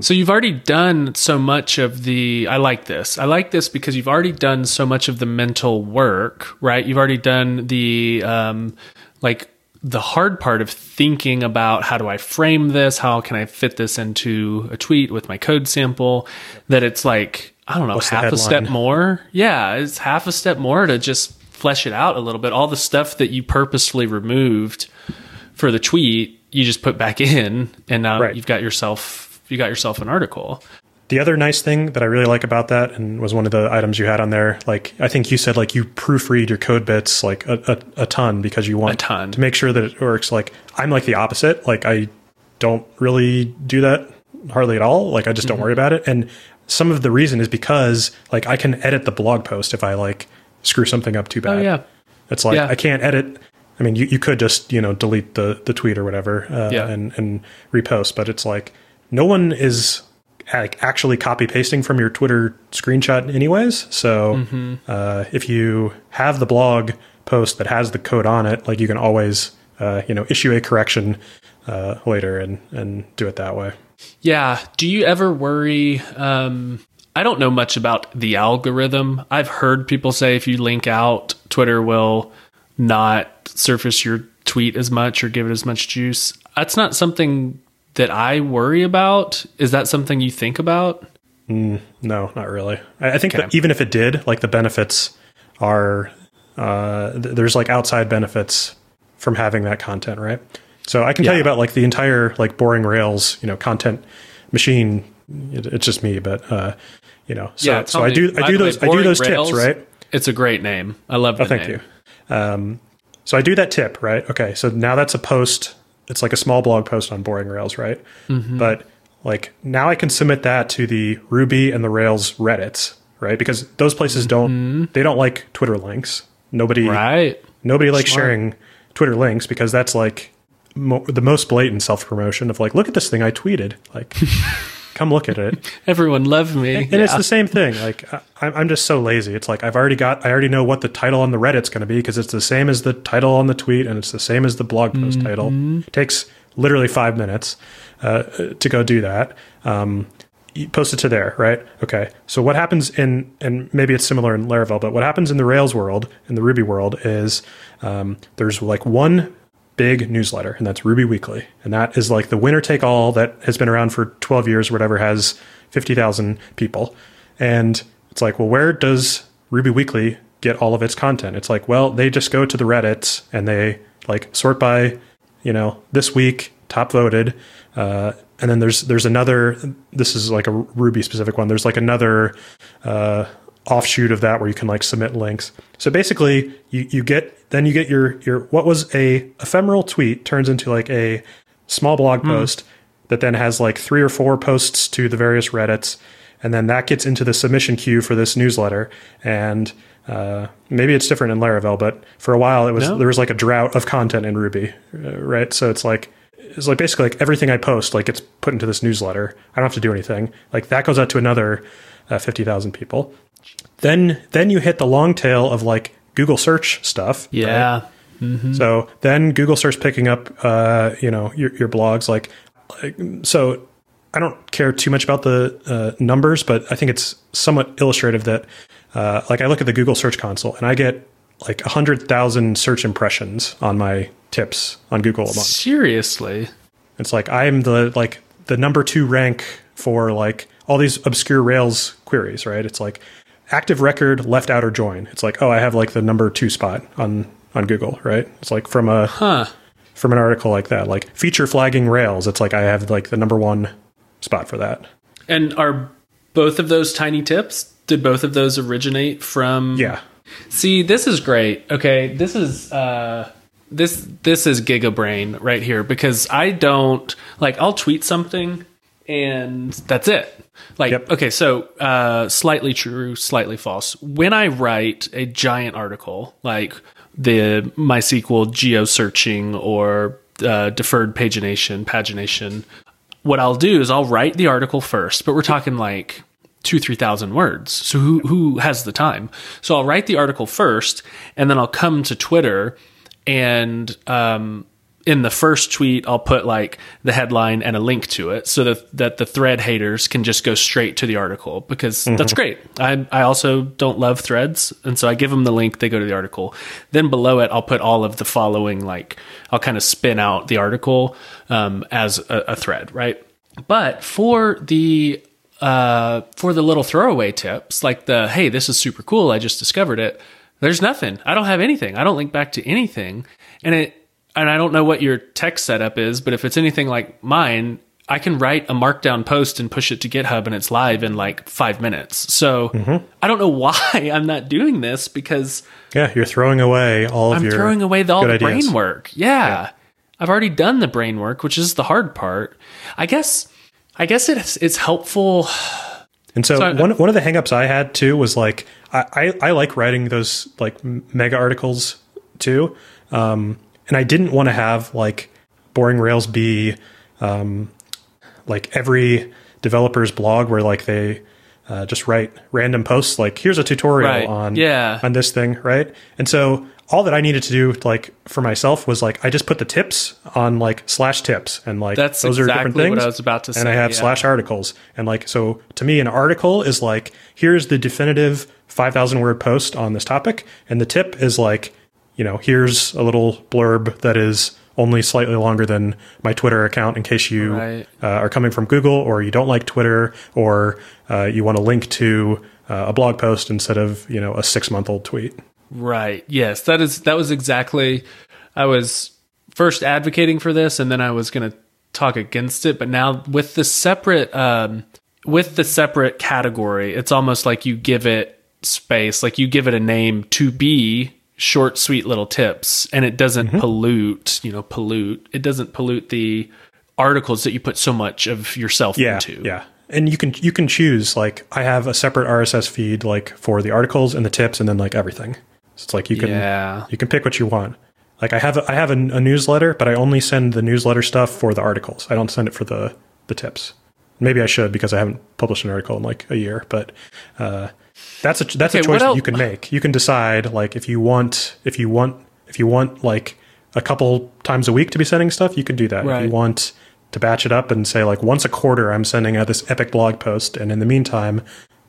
So you've already done so much of the. I like this. I like this because you've already done so much of the mental work, right? You've already done the um, like the hard part of thinking about how do I frame this? How can I fit this into a tweet with my code sample? That it's like, I don't know, What's half a step more. Yeah, it's half a step more to just flesh it out a little bit. All the stuff that you purposefully removed for the tweet, you just put back in, and now Right. you've got yourself you got yourself an article. The other nice thing that I really like about that, and was one of the items you had on there, like I think you said, like you proofread your code bits like a, a, a ton because you want A ton. to make sure that it works. Like I'm like the opposite. Like I don't really do that hardly at all. Like I just Mm-hmm. don't worry about it. And some of the reason is because like I can edit the blog post if I like screw something up too bad. Oh yeah. It's like Yeah. I can't edit. I mean, you, you could just you know delete the the tweet or whatever uh, Yeah. and and repost, but it's like no one is like actually copy pasting from your Twitter screenshot anyways. So Mm-hmm. uh, if you have the blog post that has the code on it, like you can always uh, you know issue a correction uh, later and and do it that way. Yeah. Do you ever worry? Um, I don't know much about the algorithm. I've heard people say if you link out, Twitter will not surface your tweet as much or give it as much juice. That's not something that I worry about. Is that something you think about? No, not really. I, I think Okay. that even if it did, like the benefits are uh, th- there's like outside benefits from having that content, right? So I can tell you about like the entire like boring Rails, you know, content machine. It, it's just me, but uh, you know, so so tell I do I do the way, those I do those Rails, tips, right? It's a great name. I love the Oh, thank name. you. Um, so I do that tip, right? Okay, so now that's a post. It's like a small blog post on Boring Rails, right? Mm-hmm. But like now I can submit that to the Ruby and the Rails Reddits, right? Because those places don't they don't like Twitter links. Nobody Mm-hmm. Right. nobody likes Smart. sharing Twitter links because that's like mo- the most blatant self promotion of like, look at this thing I tweeted, like. Come look at it. Everyone loved me. And it's the same thing. Like I, I'm just so lazy. It's like I've already got. I already know what the title on the Reddit's going to be because it's the same as the title on the tweet, and it's the same as the blog post title. It takes literally five minutes uh, to go do that. Um, post it to there, right? Okay. So what happens in and maybe it's similar in Laravel, but what happens in the Rails world, in the Ruby world, is um, there's like one big newsletter, and that's Ruby Weekly. And that is like the winner take all that has been around for 12 years or whatever, has 50,000 people. And it's like, well, where does Ruby Weekly get all of its content? It's like, well, they just go to the Reddits and they like sort by, you know, this week, top voted. Uh, and then there's there's another. This is like a Ruby specific one. There's like another uh, offshoot of that where you can like submit links. So basically, you you get then you get your your what was a ephemeral tweet turns into like a small blog post that then has like three or four posts to the various Reddits, and then that gets into the submission queue for this newsletter. And uh, maybe it's different in Laravel, but for a while it was No. there was like a drought of content in Ruby, uh, right? So it's like it's like basically like everything I post like gets put into this newsletter. I don't have to do anything. Like that goes out to another uh, fifty thousand people. Then then you hit the long tail of like Google search stuff. right? Yeah. So then Google starts picking up, uh, you know, your, your blogs. Like, like, so I don't care too much about the uh, numbers, but I think it's somewhat illustrative that, uh, like, I look at the Google Search Console and I get like a hundred thousand search impressions on my tips on Google a month. Seriously. It's like I'm the like the number two rank for like all these obscure Rails queries, right? It's like active record left outer join. It's like oh, I have like the number two spot on on Google, right? It's like from a Huh. from an article like that, like feature flagging Rails. It's like I have like the number one spot for that. And are both of those tiny tips? Did both of those originate from? Yeah, See, this is great. Okay, this is uh, this this is GigaBrain right here because I don't like I'll tweet something and that's it. Like Yep. okay, so uh, slightly true, slightly false. When I write a giant article like the MySQL geo searching or uh, deferred pagination, pagination, what I'll do is I'll write the article first, but we're talking like two, three thousand words. So who who has the time? So I'll write the article first, and then I'll come to Twitter and um, in the first tweet, I'll put like the headline and a link to it so that, that the thread haters can just go straight to the article because that's great. I, I also don't love threads. And so I give them the link, they go to the article. Then below it, I'll put all of the following, like, I'll kind of spin out the article um, as a, a thread, right? But for the uh, for the little throwaway tips, like the hey, this is super cool, I just discovered it. There's nothing. I don't have anything. I don't link back to anything, and it and I don't know what your tech setup is, but if it's anything like mine, I can write a markdown post and push it to GitHub, and it's live in like five minutes. So I don't know why I'm not doing this because Yeah, you're throwing away all of I'm your throwing away the, all the ideas. brain work. Yeah. I've already done the brain work, which is the hard part. I guess I guess it's it's helpful. And so, So I- one one of the hangups I had too was like I, I, I like writing those like mega articles too, um, and I didn't want to have like boring Rails be um, like every developer's blog where like they uh, just write random posts like here's a tutorial Right. on Yeah. on this thing right and so all that I needed to do like for myself was like I just put the tips on like slash tips and like That's those are different things what I was about to and I have yeah. slash articles and like so to me an article is like here's the definitive 5000 word post on this topic and the tip is like you know here's a little blurb that is only slightly longer than my twitter account in case you Right. uh, are coming from google or you don't like twitter or uh, you want to link to uh, a blog post instead of you know a six month old tweet Right. Yes, that is that was exactly I was first advocating for this and then I was going to talk against it, but now with the separate um with the separate category, it's almost like you give it space, like you give it a name to be short sweet little tips and it doesn't Mm-hmm. pollute, you know, pollute. It doesn't pollute the articles that you put so much of yourself yeah into. yeah and you can you can choose like i have a separate rss feed like for the articles and the tips and then like everything so it's like you can Yeah. you can pick what you want like i have a, i have a, a newsletter but i only send the newsletter stuff for the articles i don't send it for the the tips maybe i should because i haven't published an article in like a year but uh that's a that's a choice that you can make. You can decide like if you want if you want if you want like a couple times a week to be sending stuff you can do that. If you want to batch it up and say like once a quarter I'm sending out this epic blog post and in the meantime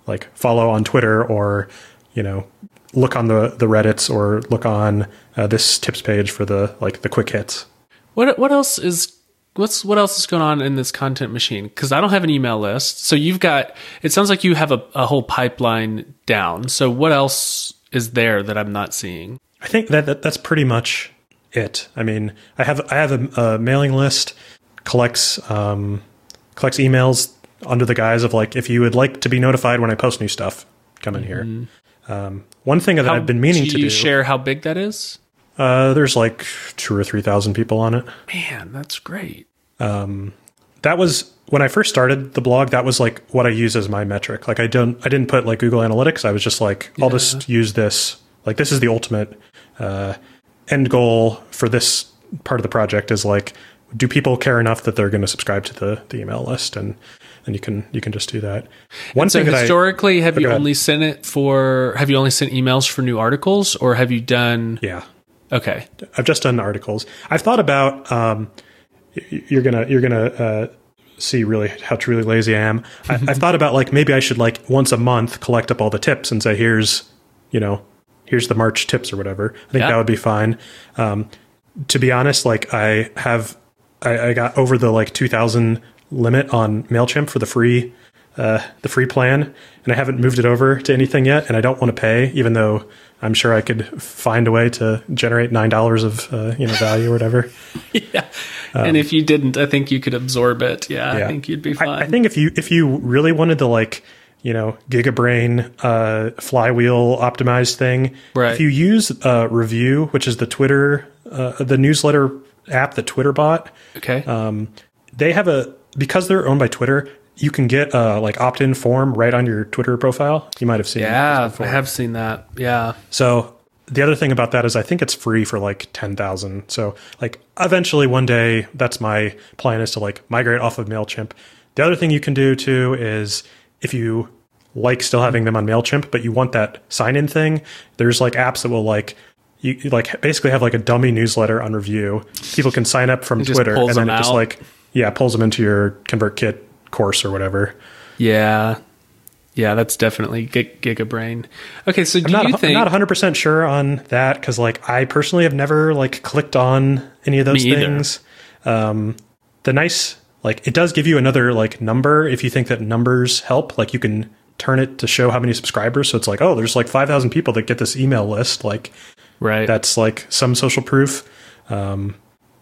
like follow on Twitter or you know look on the the Reddits or look on uh, this tips page for the like the quick hits. What what else is what's what else is going on in this content machine? Because I don't have an email list. So you've got it sounds like you have a, a whole pipeline down. So what else is there that I'm not seeing? I think that, that that's pretty much it. I mean, I have I have a, a mailing list collects um, collects emails under the guise of like if you would like to be notified when I post new stuff, come in here. Um, one thing that I've been meaning do to do. share how big that is? Uh, there's like two or three thousand people on it. Man, that's great. That was when I first started the blog. That was like what I use as my metric. Like I don't, I didn't put like Google Analytics. I was just like, I'll just use this. Like this is the ultimate uh, end goal for this part of the project. Is like, do people care enough that they're going to subscribe to the the email list? And and you can you can just do that. One So thing that I historically, have Oh, you only sent it for? Have you only sent emails for new articles, or have you done? yeah Okay, I've just done articles. I've thought about. Um, you're gonna you're gonna uh, see really how truly lazy I am. I, I've thought about like maybe I should like once a month collect up all the tips and say here's you know here's the March tips or whatever. I think Yeah. that would be fine. Um, to be honest, like I have I, I got over the like two thousand limit on Mailchimp for the free uh, the free plan, and I haven't moved it over to anything yet, and I don't want to pay, even though I'm sure I could find a way to generate nine dollars of uh, you know value or whatever. yeah. and if you didn't, I think you could absorb it. Yeah, I Um, think you'd be I, fine. I think if you if you really wanted the like you know gigabrain uh, flywheel optimized thing, Right. if you use uh, Revue, which is the Twitter uh, the newsletter app that Twitter bought, okay. um, they have a because they're owned by Twitter. You can get a like opt-in form right on your Twitter profile. You might have seen. yeah. I have seen that. Yeah. So the other thing about that is I think it's free for like 10,000. So like eventually one day that's my plan is to like migrate off of Mailchimp. The other thing you can do too is if you like still having them on Mailchimp but you want that sign in thing, there's like apps that will like you, you, like basically have like a dummy newsletter on Revue. People can sign up from Twitter, and then it just like yeah pulls them into your ConvertKit course or whatever. Yeah. Yeah, that's definitely gig- GigaBrain. Okay, so do I'm not, you I'm not 100 percent sure on that because like I personally have never like clicked on any of those things. Um, the nice like it does give you another like number if you think that numbers help. Like you can turn it to show how many subscribers. So it's like oh, there's like 5,000 people that get this email list. Like right? that's like some social proof. Um,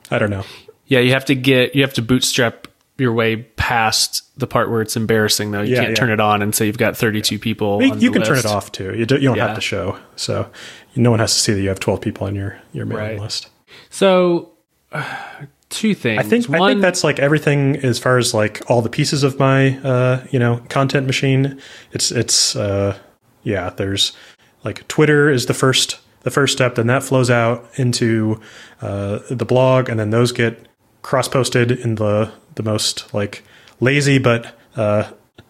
I don't know. yeah, you have to get you have to bootstrap your way past the part where it's embarrassing though. You Yeah, can't yeah. turn it on and say you've got 32 people You, on you the can turn it off too. You, do, you don't Yeah. have to show. So no one has to see that you have 12 people on your your mailing Right. list. So uh, two things. I think I think that's like everything as far as like all the pieces of my uh, you know content machine. It's it's uh, yeah. There's like Twitter is the first the first step. Then that flows out into uh, the blog, and then those get cross posted in the the most like lazy but uh,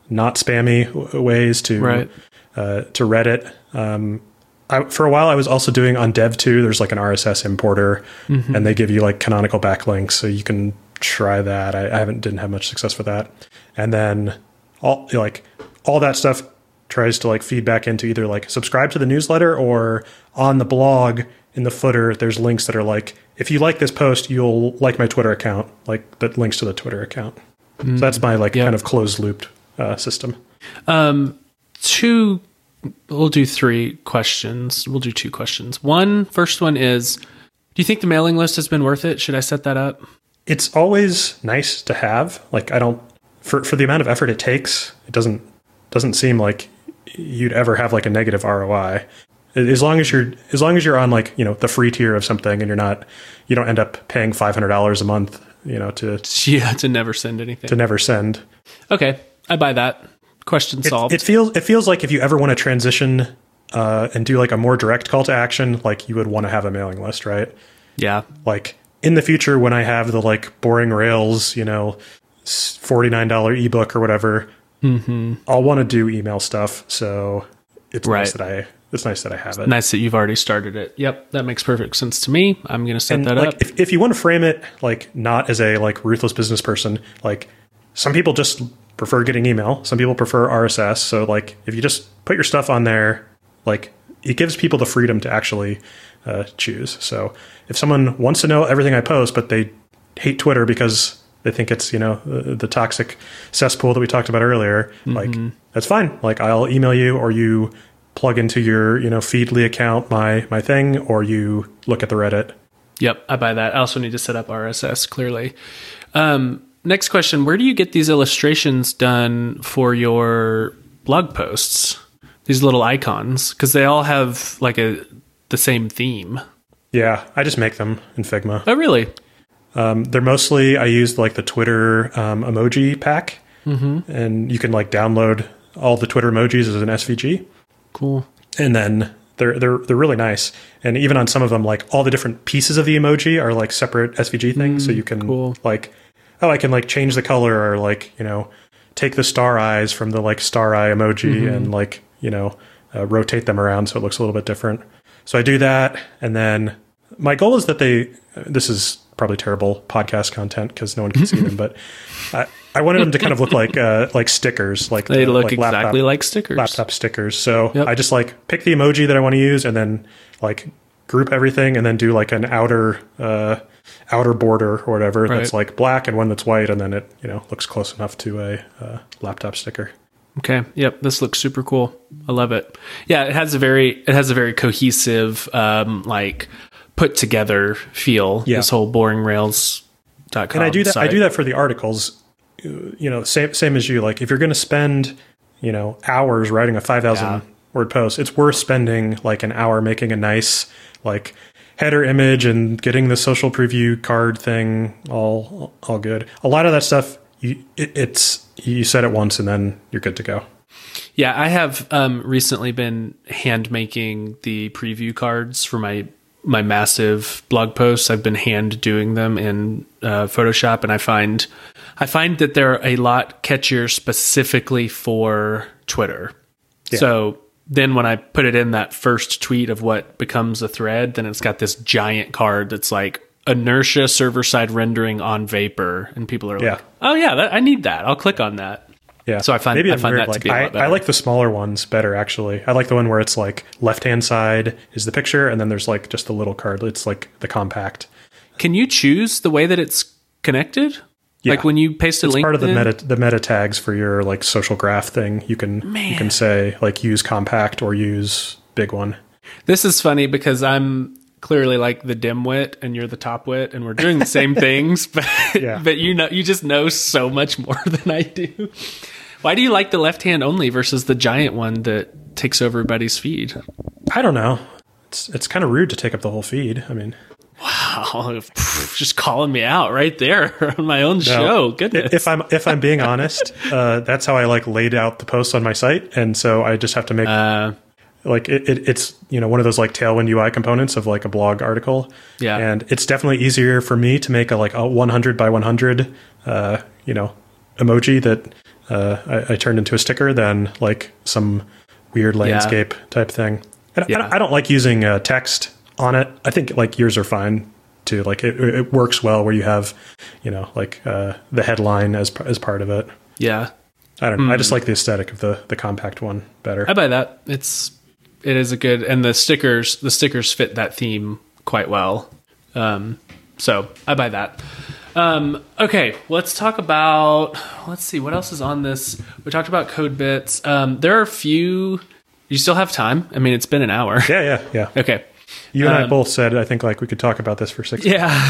not spammy w- ways to Right. uh, to Reddit. Um, I, for a while, I was also doing on dev.to. There's like an RSS importer, and they give you like canonical backlinks, so you can try that. I, I haven't didn't have much success with that. And then all like all that stuff tries to like feed back into either like subscribe to the newsletter or on the blog in the footer. There's links that are like if you like this post, you'll like my Twitter account, like that links to the Twitter account. So that's my like Yeah. kind of closed looped uh, system. um two we'll do three questions. We'll do two questions. One first one is do you think the mailing list has been worth it? Should I set that up? it's always nice to have. Like I don't for for the amount of effort it takes, it doesn't doesn't seem like you'd ever have like a negative ROI. As long as you're as long as you're on like, you know, the free tier of something and you're not you don't end up paying five hundred dollars a month, you know, to Yeah, to never send anything. to never send. Okay, I buy that. Question It, solved. it feels it feels like if you ever want to transition uh, and do like a more direct call to action, like you would want to have a mailing list, right? yeah. like in the future when I have the like boring Rails, you know, forty nine dollar ebook or whatever, I'll want to do email stuff. So it's Right. nice that I it's nice that I have it. Nice that you've already started it. Yep, that makes perfect sense to me. I'm going to set And that like up. if, if you want to frame it like not as a like ruthless business person, like some people just prefer getting email, some people prefer RSS. So like if you just put your stuff on there, like it gives people the freedom to actually uh, choose. So if someone wants to know everything I post, but they hate Twitter because they think it's you know the, the toxic cesspool that we talked about earlier, like that's fine. Like I'll email you, or you plug into your you know Feedly account my my thing, or you look at the Reddit. Yep, I buy that. I also need to set up RSS clearly. Um, next question Where do you get these illustrations done for your blog posts? These little icons, because they all have like a the same theme. Yeah, I just make them in Figma. Oh, really? Um, they're mostly I use like the Twitter um, emoji pack, mm-hmm. and you can like download all the Twitter emojis as an SVG, Cool. and then they're they're they're really nice. And even on some of them, like all the different pieces of the emoji are like separate SVG things, so you can cool. like oh I can like change the color or like you know take the star eyes from the like star eye emoji and like you know uh, rotate them around so it looks a little bit different. So I do that, and then my goal is that they. This is probably terrible podcast content because no one can see them, but I, I wanted them to kind of look like uh, like stickers, like They uh, look like exactly laptop, like stickers. laptop stickers. So Yep. I just like pick the emoji that I want to use, and then like group everything, and then do like an outer uh, outer border or whatever Right. that's like black and one that's white, and then it you know looks close enough to a uh, laptop sticker. Okay. Yep. This looks super cool. I love it. Yeah, it has a very it has a very cohesive, um, like put together feel. Yeah. This whole boring rails.com. and I do that. I do that for the articles. You know, same same as you. Like, if you're going to spend, you know, hours writing a five thousand Yeah. word post, it's worth spending like an hour making a nice like header image and getting the social preview card thing all all good. A lot of that stuff, you it, it's you said it once and then you're good to go. Yeah, I have um, recently been hand making the preview cards for my my massive blog posts. I've been hand doing them in uh, Photoshop, and I find I find that they're a lot catchier specifically for Twitter. So then when I put it in that first tweet of what becomes a thread, then it's got this giant card that's like inertia server side rendering on Vapor, and people are Yeah. like, "Oh yeah, that, I need that. I'll click on that." Yeah. So I find- maybe I find weird, that to like, be a lot I, I like the smaller ones better actually. I like the one where it's like left hand side is the picture and then there's like just the little card. It's like the compact. Can you choose the way that it's connected? Like when you paste a It's link, part of the in? meta the meta tags for your like social graph thing. You can you can say like use compact or use big one. This is funny because I'm clearly like the dimwit and you're the topwit and we're doing the same things, but Yeah. but you know you just know so much more than I do. Why do you like the left hand only versus the giant one that takes over everybody's feed? I don't know. It's it's kind of rude to take up the whole feed. I mean, Wow, just calling me out right there on my own show. Goodness. If I'm if I'm being honest, uh, that's how I like laid out the posts on my site, and so I just have to make uh, like it, it, it's you know one of those like Tailwind UI components of like a blog article. Yeah. and it's definitely easier for me to make a like a 100 by 100 uh, you know emoji that uh, I, I turned into a sticker than like some weird landscape type thing. And I, Yeah. don't, I don't like using uh, text on it. I think like yours are fine too. Like it, it works well where you have you know like uh, the headline as as part of it. yeah, I don't know. Hmm. I just like the aesthetic of the the compact one better. I buy that. It's it is a good and the stickers the stickers fit that theme quite well. Um, so I buy that. Um, okay, let's talk about let's see what else is on this. We talked about code bits. Um, there are a few. You still have time. I mean, it's been an hour. yeah, yeah, yeah. Okay. You and I Um, both said I think like we could talk about this for six. Yeah.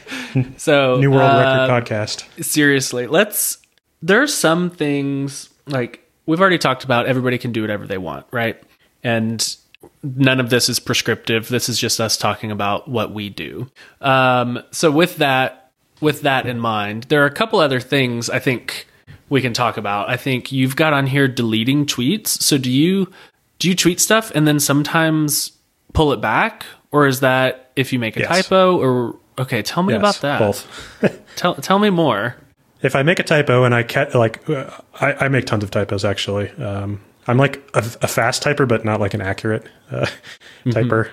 so New World uh, Record podcast. seriously let's there are some things like we've already talked about everybody can do whatever they want right and none of this is prescriptive this is just us talking about what we do um, so with that with that in mind there are a couple other things i think we can talk about i think you've got on here deleting tweets so do you do you tweet stuff and then sometimes pull it back or is that if you make a Yes. typo or okay tell me Yes, about that Both. Tell tell me more. if I make a typo and I ca- like, uh, I, I make tons of typos actually. Um, I'm like a, a fast typer, but not like an accurate uh, Mm-hmm. typer.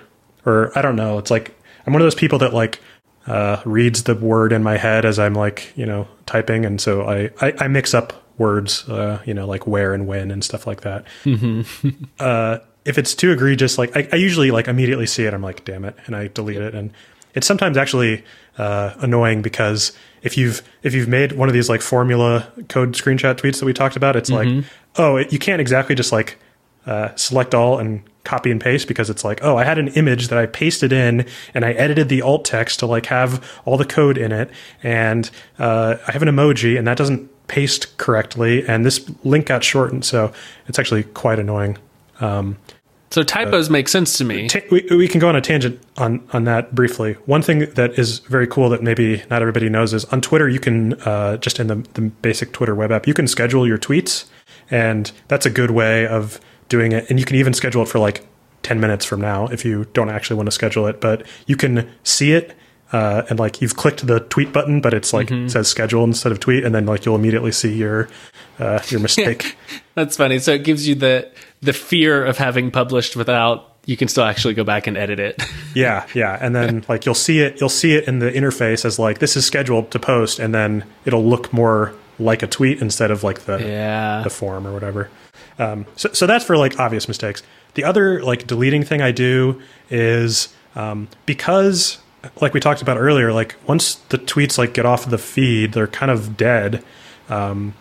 Or I don't know. It's like I'm one of those people that like uh, reads the word in my head as I'm like you know typing, and so I I, I mix up words, uh, you know, like where and when and stuff like that. uh, if it's too egregious, like I, I usually like immediately see it, I'm like, damn it, and I delete it. And it's sometimes actually uh, annoying because if you've if you've made one of these like formula code screenshot tweets that we talked about, it's like, oh, it, you can't exactly just like uh, select all and copy and paste because it's like, oh, I had an image that I pasted in and I edited the alt text to like have all the code in it, and uh, I have an emoji and that doesn't paste correctly, and this link got shortened, so it's actually quite annoying. So typos make sense to me. Ta- we, we can go on a tangent on on that briefly. One thing that is very cool that maybe not everybody knows is on Twitter you can uh, just in the, the basic Twitter web app you can schedule your tweets, and that's a good way of doing it. And you can even schedule it for like ten minutes from now if you don't actually want to schedule it. But you can see it. Uh, and like you've clicked the tweet button, but it's like it says schedule instead of tweet, and then like you'll immediately see your uh, your mistake. That's funny. So it gives you the the fear of having published without you can still actually go back and edit it. Yeah, yeah, and then like you'll see it, you'll see it in the interface as like this is scheduled to post, and then it'll look more like a tweet instead of like the yeah. the form or whatever. Um, so, so that's for like obvious mistakes. The other like deleting thing I do is um, because like we talked about earlier, like once the tweets like get off of the feed, they're kind of dead. Um,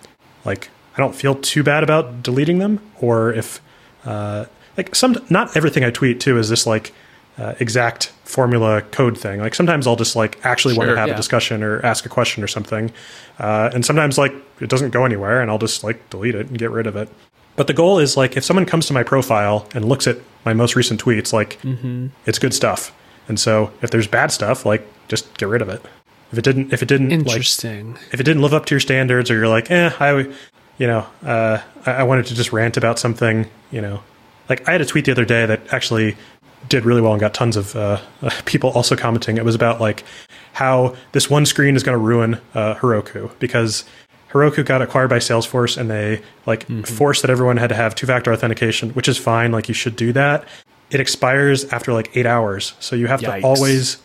like I don't feel too bad about deleting them, or if uh, like some not everything I tweet too is this like uh, exact formula code thing. Like sometimes I'll just like actually want to have yeah. a discussion or ask a question or something, uh, and sometimes like it doesn't go anywhere, and I'll just like delete it and get rid of it. But the goal is like if someone comes to my profile and looks at my most recent tweets, like it's good stuff. And so if there's bad stuff, like just get rid of it. If it didn't, if it didn't, like, Interesting. if it didn't live up to your standards, or you're like, eh, I, you know, uh, I, I wanted to just rant about something, you know, like I had a tweet the other day that actually did really well and got tons of uh, uh, people also commenting. It was about like how this one screen is going to ruin uh, Heroku because Heroku got acquired by Salesforce and they like Mm-hmm. forced that everyone had to have two factor authentication, which is fine. Like you should do that. It expires after like eight hours. So you have Yikes. to always,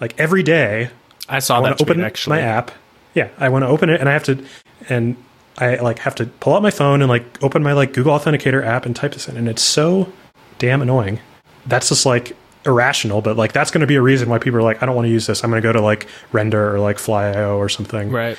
like every day, I saw I that tweet open actually. my app. Yeah, I want to open it and I have to, and I like have to pull out my phone and like open my like Google Authenticator app and type this in, and it's so damn annoying. That's just like irrational, but like that's going to be a reason why people are like, I don't want to use this. I'm going to go to like Render or like Fly.io or something. Right.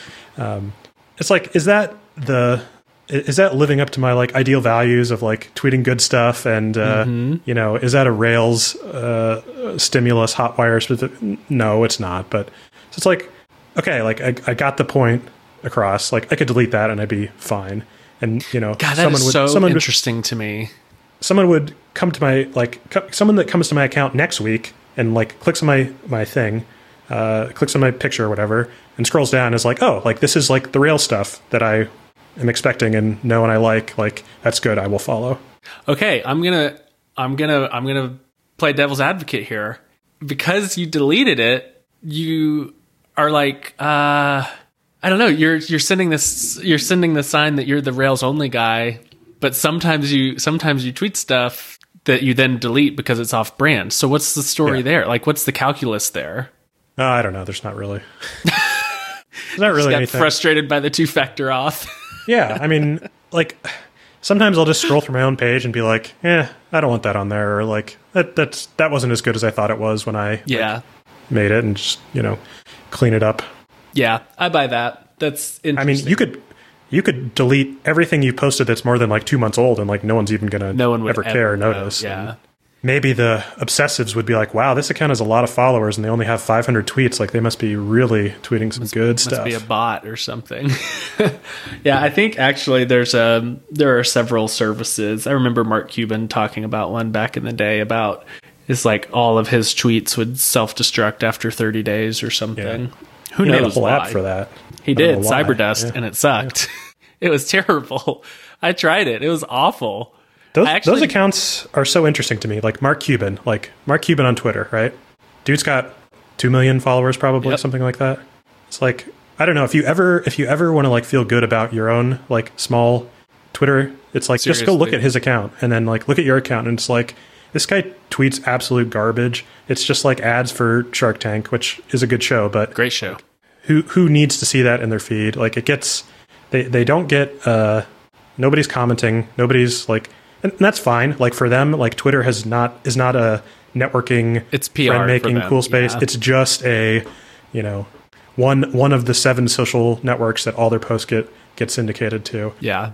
It's like, is that the is that living up to my like ideal values of like tweeting good stuff and uh, Mm-hmm. you know is that a Rails uh, stimulus hotwire specific? No, it's not. But so it's like okay, like I, I got the point across. Like I could delete that and I'd be fine. And you know, God, is would so someone would, interesting to me. someone would come to my like co- someone that comes to my account next week and like clicks on my my thing uh, clicks on my picture or whatever and scrolls down and is like oh like this is like the real stuff that i am expecting and know and i like like that's good i will follow Okay, I'm gonna I'm gonna I'm gonna play devil's advocate here. Because you deleted it, you are like uh I don't know, you're you're sending this you're sending the sign that you're the Rails only guy, but sometimes you sometimes you tweet stuff that you then delete because it's off brand. So what's the story Yeah. there? Like what's the calculus there? Uh, i don't know there's not really there's not really Got anything frustrated by the two factor auth. yeah i mean like sometimes i'll just scroll through my own page and be like yeah i don't want that on there or like that that's that wasn't as good as i thought it was when i yeah. made it and just you know clean it up Yeah, I buy that. That's I mean, you could you could delete everything you posted that's more than like two months old, and like no one's even gonna no one would ever care or notice. Yeah. And maybe the obsessives would be like, "Wow, this account has a lot of followers, and they only have 500 tweets. Like they must be really tweeting some good must stuff." be a bot or something. yeah, I think actually there's a there are several services. I remember Mark Cuban talking about one back in the day about it's like all of his tweets would self destruct after 30 days or something. Who he made a knows whole why? app for that. He I did. Cyberdust, Yeah. and it sucked. it was terrible. I tried it. It was awful. Those, actually- those accounts are so interesting to me. Like Mark Cuban, like Mark Cuban on Twitter, right? Dude's got two million followers, probably Yep. something like that. It's like I don't know if you ever if you ever want to like feel good about your own like small Twitter. It's like just go look at his account and then like look at your account and it's like this guy tweets absolute garbage. It's just like ads for Shark Tank, which is a good show, but Great show. who who needs to see that in their feed like it gets they they don't get uh nobody's commenting nobody's like and that's fine like for them like twitter has not is not a networking It's PR making cool space yeah. it's just a you know one one of the seven social networks that all their posts get get syndicated to Yeah.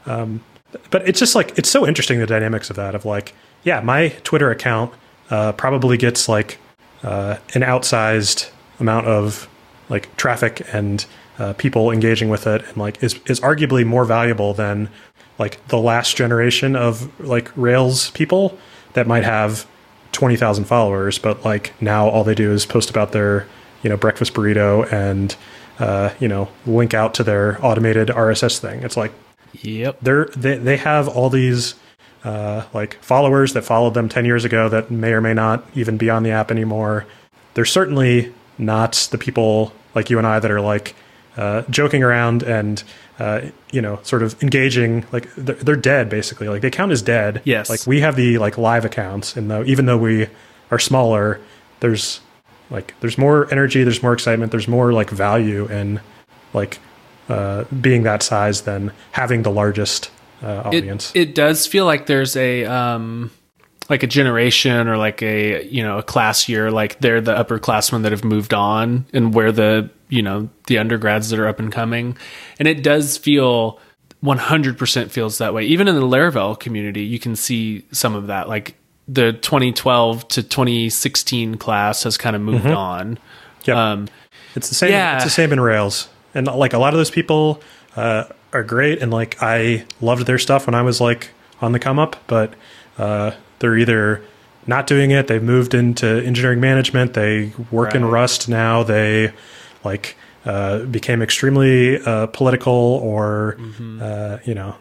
but it's just like it's so interesting the dynamics of that of like yeah my twitter account uh, probably gets like uh, an outsized amount of like traffic and uh, people engaging with it and like is is arguably more valuable than like the last generation of like rails people that might have 20,000 followers but like now all they do is post about their you know breakfast burrito and uh, you know link out to their automated RSS thing it's like yep. they're they, they have all these uh, like followers that followed them 10 years ago that may or may not even be on the app anymore they're certainly not the people like you and i that are like uh, joking around and uh, you know sort of engaging like they're, they're dead basically like the account is dead Yes. like we have the like live accounts and though even though we are smaller there's like there's more energy there's more excitement there's more like value in like uh, being that size than having the largest uh, audience. It, it does feel like there's a um like a generation or like a you know a class year like they're the upperclassmen that have moved on and where the you know the undergrads that are up and coming and it does feel 100% feels that way even in the Laravel community you can see some of that like the 2012 to 2016 class has kind of moved on Yep. um it's the same. yeah. It's the same in Rails, and like a lot of those people uh, are great, and like I loved their stuff when I was like on the come up, but uh, they're either not doing it. They've moved into engineering management. They work in Rust now. They like uh, became extremely uh, political, or Mm-hmm. uh, you know,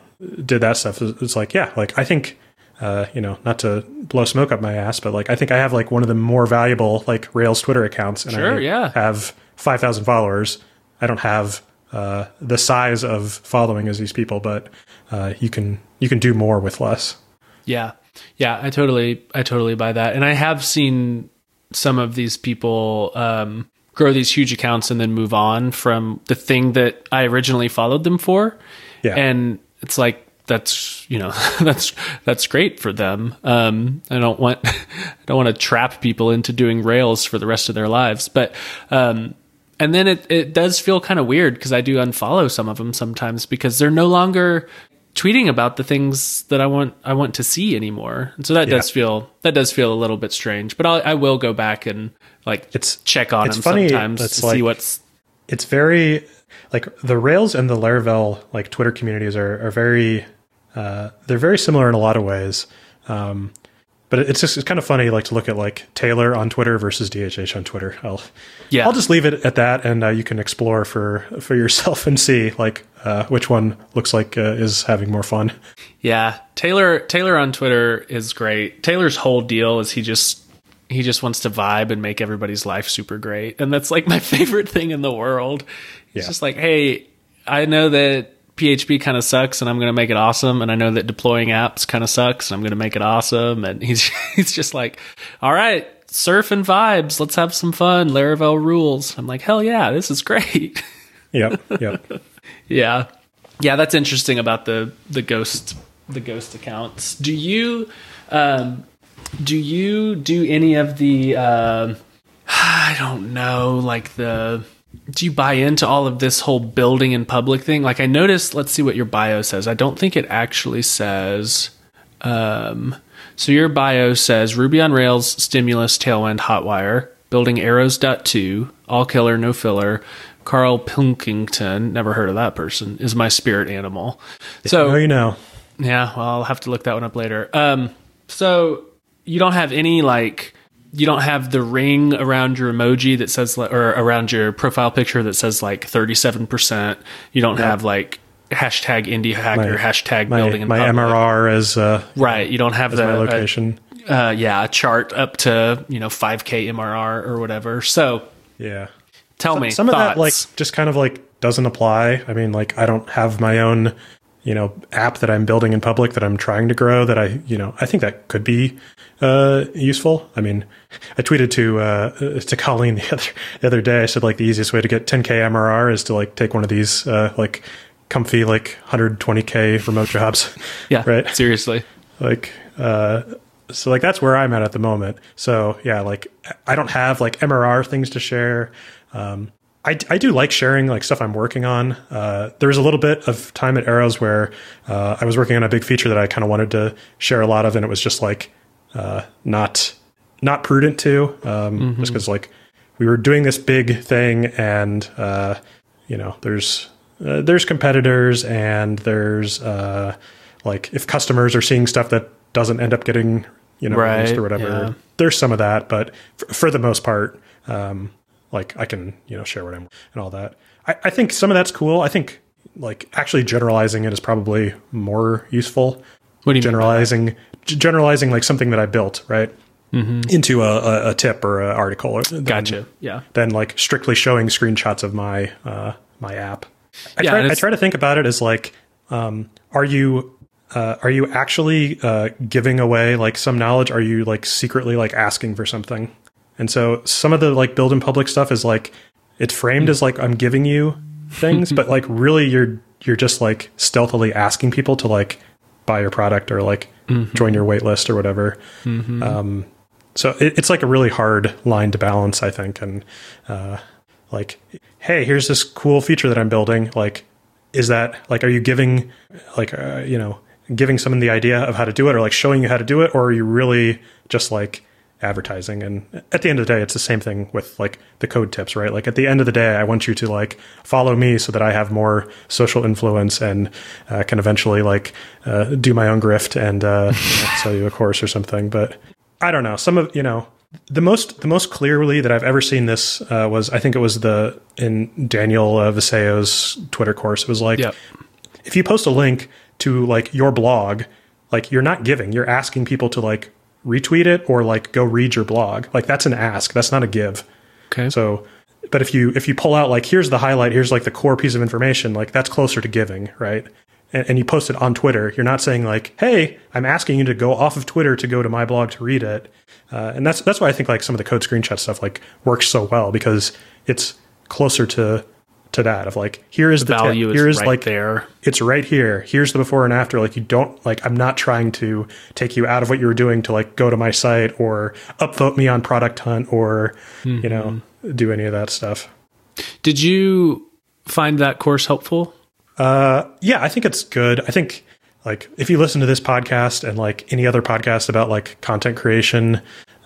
did that stuff. It's like yeah, like I think. Uh, you know, not to blow smoke up my ass, but like I think I have like one of the more valuable like Rails Twitter accounts, and Sure, I yeah. have five thousand followers. I don't have uh, the size of following as these people, but uh, you can you can do more with less. Yeah. Yeah, I totally I totally buy that. And I have seen some of these people um, grow these huge accounts and then move on from the thing that I originally followed them for. Yeah. And it's like that's you know that's that's great for them. Um, I don't want I don't want to trap people into doing Rails for the rest of their lives, but um, and then it it does feel kind of weird because I do unfollow some of them sometimes because they're no longer tweeting about the things that I want I want to see anymore. And so that Yeah. does feel that does feel a little bit strange. But I'll, I will go back and like It's- check on it's them funny, sometimes it's to like- see what's it's very like the Rails and the Laravel like Twitter communities are are very uh, they're very similar in a lot of ways. Um, but it's just it's kind of funny like to look at like Taylor on Twitter versus DHH on Twitter. I'll Yeah. I'll just leave it at that, and uh, you can explore for for yourself and see like uh, which one looks like uh, is having more fun. Yeah, Taylor Taylor on Twitter is great. Taylor's whole deal is he just he just wants to vibe and make everybody's life super great, and that's like my favorite thing in the world. He's Yeah. just like, hey, I know that PHP kind of sucks, and I'm going to make it awesome, and I know that deploying apps kind of sucks, and I'm going to make it awesome, and he's he's just like, all right. Surf and vibes. Let's have some fun. Laravel rules. I'm like, hell yeah, this is great. Yep, yep. Yeah, yeah, that's interesting about the the ghost the ghost accounts. Do you um, do you do any of the um I don't know like the do you buy into all of this whole building in public thing? Like I noticed. Let's see what your bio says. I don't think it actually says. Um, so your bio says Ruby on Rails, Stimulus, Tailwind, Hotwire, building arrows.to, all killer, no filler. Carl Pilkington, never heard of that person, is my spirit animal. So Oh, you know, yeah, well, I'll have to look that one up later. Um, so you don't have any like you don't have the ring around your emoji that says or around your profile picture that says like thirty seven percent. You don't have like hashtag indie hacker, hashtag my building in my public. MRR as uh, Right, you don't have the my uh, location. uh, yeah a chart up to you know five k MRR or whatever. So yeah. tell me some of that like just kind of like doesn't apply i mean like i don't have my own you know app that i'm building in public that i'm trying to grow that i you know i think that could be uh useful. I mean i tweeted to uh to colleen the other the other day. I said like the easiest way to get 10k mrr is to like take one of these uh like comfy like 120k remote jobs. Yeah, right? seriously. like uh so like that's where i'm at at the moment. So yeah like i don't have like mrr things to share. Um I, I do like sharing like stuff I'm working on. Uh, there was a little bit of time at Arrows where uh, I was working on a big feature that I kind of wanted to share a lot of, and it was just like uh, not not prudent to, um, just because like we were doing this big thing, and uh, you know there's uh, there's competitors, and there's uh, like if customers are seeing stuff that doesn't end up getting you know Right, released or whatever. yeah. There's some of that, but f- for the most part. Um, like I can, you know, share what I'm and all that. I, I think some of that's cool. I think like actually generalizing it is probably more useful. What do you generalizing generalizing like something that I built right into a, a, a tip or an article or than, Gotcha. Yeah. Then like strictly showing screenshots of my uh, my app. I, Yeah, try, I try to think about it as like, um, are you uh, are you actually uh, giving away like some knowledge? Are you like secretly like asking for something? And so some of the like build in public stuff is like it's framed as like I'm giving you things, but like really you're you're just like stealthily asking people to like buy your product or like join your wait list or whatever. Um, so it, it's like a really hard line to balance, I think. And uh, like, hey, here's this cool feature that I'm building. Like, is that like, are you giving like, uh, you know, giving someone the idea of how to do it or like showing you how to do it? Or are you really just like advertising? And at the end of the day, it's the same thing with like the code tips, right? Like at the end of the day, I want you to like follow me so that I have more social influence and uh, can eventually like uh, do my own grift and uh, you know, sell you a course or something. But I don't know. Some of you know the most the most clearly that I've ever seen this uh, was I think it was the in Daniel uh, Vassallo's Twitter course. It was like Yep. if you post a link to like your blog, like you're not giving, you're asking people to like retweet it or like go read your blog. Like that's an ask. That's not a give. Okay. So but if you if you pull out like here's the highlight, here's like the core piece of information, like that's closer to giving, right? And, and you post it on Twitter. You're not saying like, hey, I'm asking you to go off of Twitter to go to my blog to read it. Uh, and that's that's why I think like some of the code screenshot stuff like works so well because it's closer to to that of like here is the, value tip. is here is right like there. it's right here. Here's the before and after. Like you don't like I'm not trying to take you out of what you were doing to like go to my site or upvote me on Product Hunt or you know do any of that stuff. Did you find that course helpful? Uh, yeah, I think it's good. I think like if you listen to this podcast and like any other podcast about like content creation,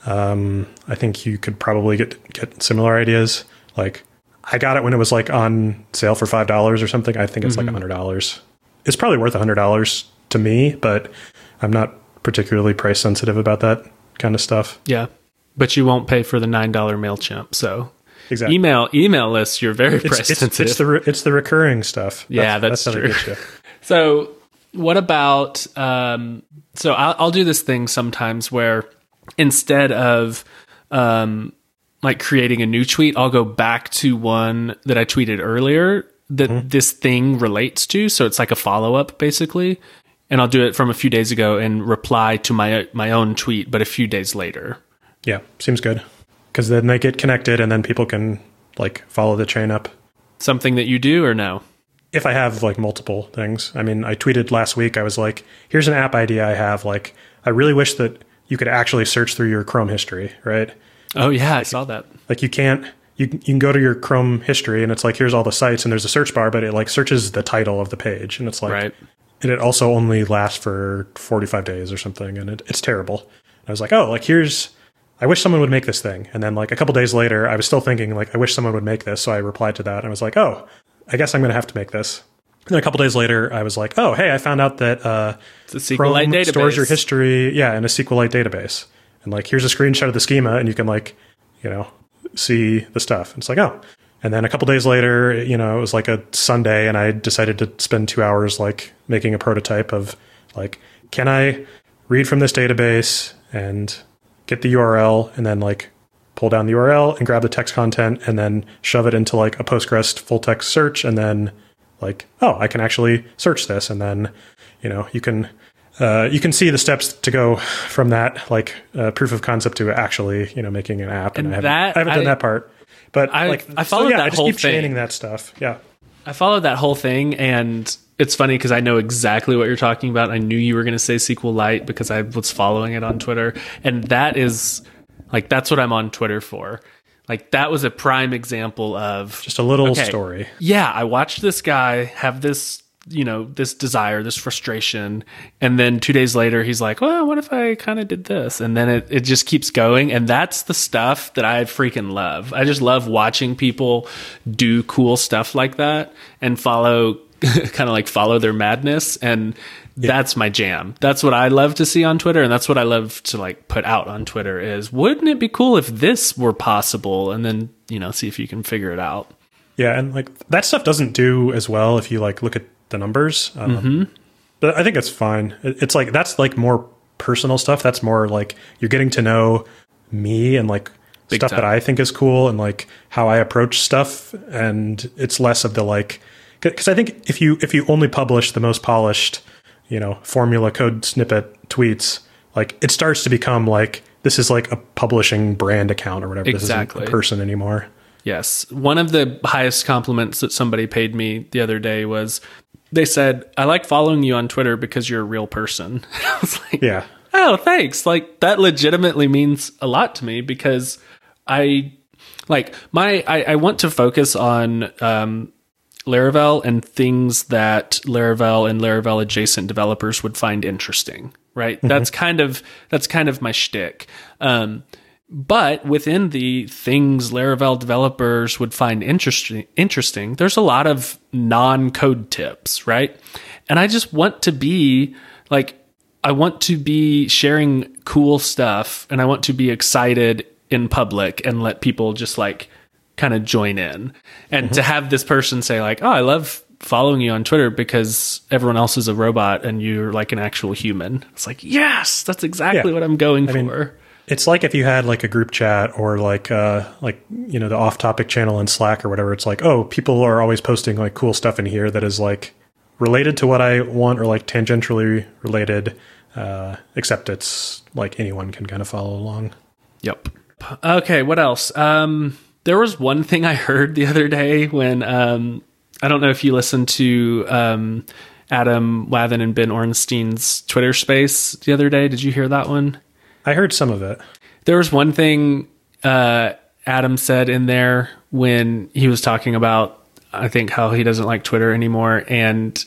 um, I think you could probably get get similar ideas. Like I got it when it was like on sale for five dollars or something. I think it's like a hundred dollars. It's probably worth a hundred dollars to me, but I'm not particularly price sensitive about that kind of stuff. Yeah. But you won't pay for the $9 MailChimp. So Exactly. email email lists, you're very price it's, it's, sensitive. it's the re- it's the recurring stuff. Yeah, that's how they true. So, what about? Um, so, I'll, I'll do this thing sometimes where instead of um, like creating a new tweet, I'll go back to one that I tweeted earlier that mm-hmm. this thing relates to. So it's like a follow up, basically. And I'll do it from a few days ago and reply to my my own tweet, but a few days later. Yeah, seems good. Because then they get connected, and then people can like follow the chain up. Something that you do or no? If I have like multiple things, I mean, I tweeted last week. I was like, "Here's an app idea I have. Like, I really wish that you could actually search through your Chrome history, right? Oh yeah, I saw that. Like, you can't. You you can go to your Chrome history, and it's like here's all the sites, and there's a search bar, but it like searches the title of the page, and it's like, Right. and it also only lasts for 45 days or something, and it, it's terrible. And I was like, oh, like here's. I wish someone would make this thing. And then like a couple days later, I was still thinking like I wish someone would make this. So I replied to that and I was like, oh, I guess I'm going to have to make this. And then a couple days later, I was like, oh, hey, I found out that uh, It's a SQLite Chrome database. stores your history, yeah, in a SQLite database. And like, here's a screenshot of the schema, and you can like, you know, see the stuff. And it's like, oh. And then a couple days later, you know, it was like a Sunday, and I decided to spend two hours like making a prototype of like, can I read from this database and get the URL, and then like pull down the URL and grab the text content, and then shove it into like a Postgres full text search, and then like, oh, I can actually search this, and then you know, you can uh, you can see the steps to go from that like uh, proof of concept to actually you know making an app. And, And I haven't, that- I haven't done I- that part, but I- like I followed so, yeah, that I just whole keep thing. chaining that stuff. Yeah, I followed that whole thing, and it's funny because I know exactly what you're talking about. I knew you were going to say SQLite because I was following it on Twitter, and that is like that's what I'm on Twitter for. Like that was a prime example of just a little Okay. story. yeah. I watched this guy have this you know this desire, this frustration, and then two days later he's like, well, what if I kind of did this? And then it it just keeps going, and that's the stuff that I freaking love. I just love watching people do cool stuff like that and follow kind of like follow their madness. And that's my jam. That's what i love to see on twitter and that's what i love to like put out on twitter is wouldn't it be cool if this were possible? And then you know see if you can figure it out. Yeah, and like that stuff doesn't do as well if you like look at the numbers. Um, Mm-hmm. But I think it's fine. It's like that's like more personal stuff. That's more like you're getting to know me and like Big stuff time. that I think is cool and like how I approach stuff. And it's less of the like because I think if you if you only publish the most polished, you know, formula code snippet tweets, like it starts to become like this is like a publishing brand account or whatever. Exactly. This isn't a person anymore. Yes. One of the highest compliments that somebody paid me the other day was they said, I like following you on Twitter because you're a real person. I was like, Yeah. oh, thanks. Like that legitimately means a lot to me because I like my, I, I want to focus on, um, Laravel and things that Laravel and Laravel adjacent developers would find interesting, right? That's kind of that's kind of my shtick. Um, but within the things Laravel developers would find interesting, interesting, there's a lot of non-code tips, right? And I just want to be like, I want to be sharing cool stuff, and I want to be excited in public and let people just like kind of join in. And to mm-hmm. have this person say like, "Oh, I love following you on Twitter because everyone else is a robot and you're like an actual human." It's like, "Yes, that's exactly Yeah. what I'm going mean, for." It's like if you had like a group chat or like uh like you know the off topic channel in Slack or whatever. It's like oh people are always posting like cool stuff in here that is like related to what I want or like tangentially related. Uh, except it's like anyone can kind of follow along. Yep. Okay, what else? Um, there was one thing I heard the other day when um, I don't know if you listened to um, Adam Wathan and Ben Orenstein's Twitter space the other day. Did you hear that one? I heard some of it. There was one thing uh, Adam said in there when he was talking about, I think, how he doesn't like Twitter anymore. And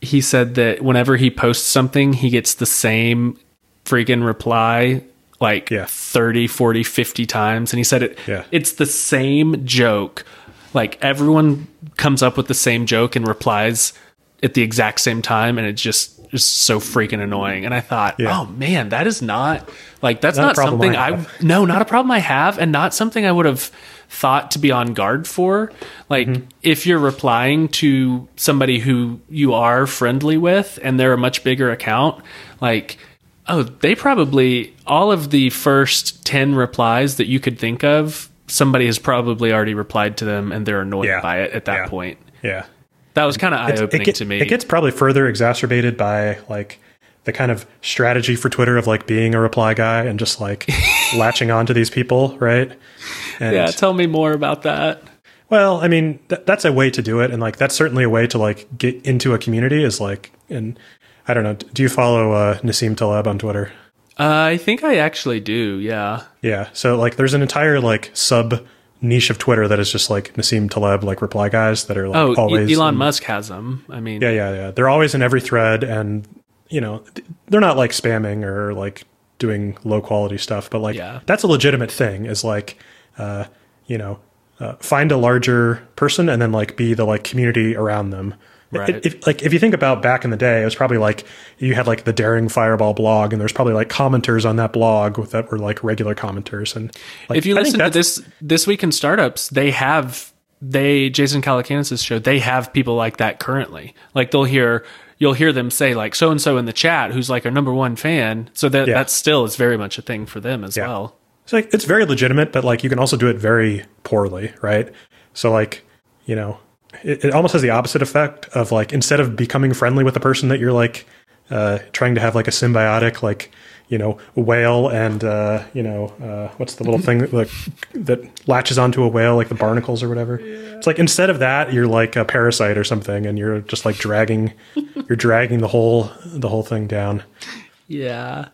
he said that whenever he posts something, he gets the same freaking reply like Yeah. 30, 40, 50 times. And he said it Yeah. it's the same joke. Like everyone comes up with the same joke and replies at the exact same time and it just is so freaking annoying. And I thought, Yeah. oh man, that is not like that's Not not, something I I, no, not a problem I have and not something I would have thought to be on guard for. Like Mm-hmm. if you're replying to somebody who you are friendly with and they're a much bigger account, like oh, they probably all of the first 10 replies that you could think of, somebody has probably already replied to them and they're annoyed Yeah. by it at that Yeah. point. Yeah. That was kind of eye opening to me. it gets probably further exacerbated by like the kind of strategy for Twitter of like being a reply guy and just like latching on to these people, right? And yeah, tell me more about that. well, I mean, th- that's a way to do it, and like that's certainly a way to like get into a community. Is like, and I don't know. Do you follow uh, Nassim Taleb on Twitter? Uh, I think I actually do. Yeah. Yeah. So like, there's an entire like sub niche of Twitter that is just like Nassim Taleb like reply guys that are like Oh, E- always Elon in- Musk has them. I mean, Yeah, yeah, yeah. They're always in every thread, and you know, they're not like spamming or like doing low quality stuff, but like Yeah. that's a legitimate thing. Is like, uh, you know, uh, find a larger person and then like be the like community around them. Right. If, if- like if you think about back in the day, it was probably like you had like the Daring Fireball blog, and there's probably like commenters on that blog that were like regular commenters. And like, if you I listen to this this week in startups, they have they Jason Calacanis' show. They have people like that currently. Like they'll hear you'll hear them say like so and so in the chat who's like a number one fan. So that Yeah. that still is very much a thing for them as well. It's like it's very legitimate, but like you can also do it very poorly, right? So like, you know, it, it almost has the opposite effect of like instead of becoming friendly with the person that you're like uh, trying to have like a symbiotic like you know whale and uh, you know uh, what's the little thing that like, that latches onto a whale like the barnacles or whatever. It's like instead of that you're like a parasite or something, and you're just like dragging you're dragging the whole the whole thing down. Yeah.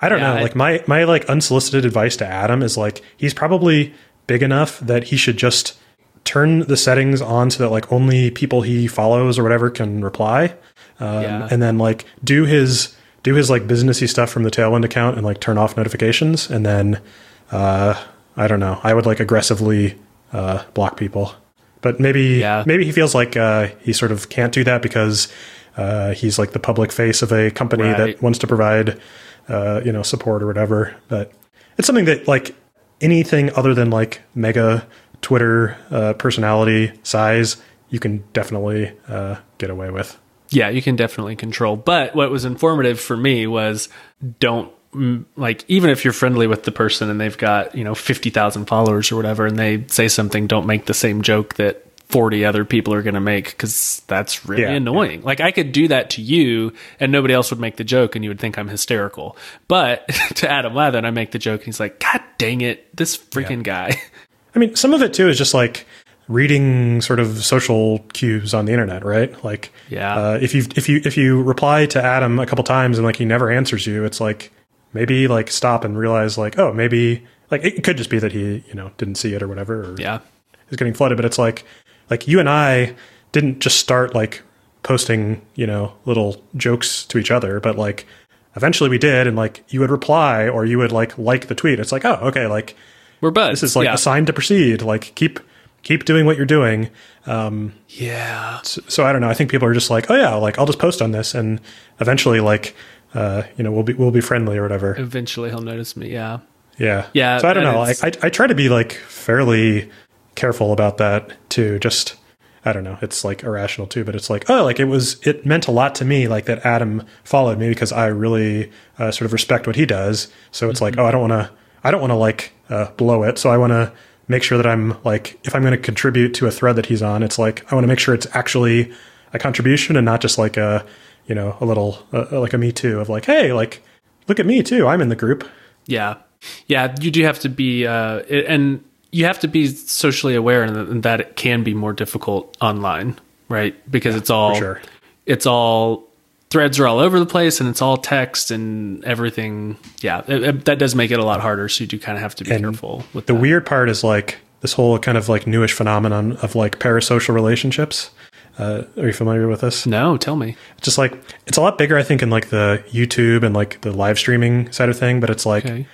I don't Yeah, know. I- Like my my like unsolicited advice to Adam is like he's probably big enough that he should just turn the settings on so that like only people he follows or whatever can reply, um, Yeah. and then like do his do his like businessy stuff from the Tailwind account and like turn off notifications, and then uh, I don't know. I would like aggressively uh, block people, but maybe Yeah. maybe he feels like uh, he sort of can't do that because uh, he's like the public face of a company Right. that wants to provide uh, you know support or whatever. But it's something that like anything other than like mega Twitter uh, personality size, you can definitely uh, get away with. Yeah, you can definitely control. But what was informative for me was don't like even if you're friendly with the person and they've got, you know, 50,000 followers or whatever and they say something, don't make the same joke that 40 other people are going to make cuz that's really Yeah, annoying. Like I could do that to you and nobody else would make the joke and you would think I'm hysterical. But to Adam Wathan, I make the joke and he's like, "God dang it, this freaking guy." I mean, some of it too is just like reading sort of social cues on the internet, right? Like, Yeah. uh, if you if you if you reply to Adam a couple times and like he never answers you, it's like maybe like stop and realize like, oh, maybe like it could just be that he you know didn't see it or whatever, or yeah. is getting flooded. But it's like like you and I didn't just start like posting you know little jokes to each other, but like eventually we did, and like you would reply or you would like like the tweet. It's like oh okay like We're buds. this is like yeah. a sign to proceed. Like keep keep doing what you're doing. yeah. So, so I don't know. I think people are just like, oh yeah, like I'll just post on this, and eventually, like, uh, you know, we'll be we'll be friendly or whatever. Eventually he'll notice me. Yeah. Yeah, Yeah, So I don't know. I, it's- I I try to be like fairly careful about that too. Just I don't know. It's like irrational too, but it's like oh, like it was. It meant a lot to me, like that Adam followed me because I really uh, sort of respect what he does. So it's Mm-hmm. like oh, I don't want to. I don't want to like uh, blow it, so I want to make sure that I'm like if I'm going to contribute to a thread that he's on, it's like I want to make sure it's actually a contribution and not just like a you know a little uh, like a me too of like hey like look at me too I'm in the group. Yeah, yeah. You do have to be uh, and you have to be socially aware and that it can be more difficult online, right? Because it's all sure. it's all threads are all over the place and it's all text and everything. Yeah, it, it, that does make it a lot harder. So you do kind of have to be And careful with The that. weird part is like this whole kind of like newish phenomenon of like parasocial relationships. Uh, are you familiar with this? No, tell me. just like it's a lot bigger i think in like the youtube and like the live streaming side of thing but it's like Okay.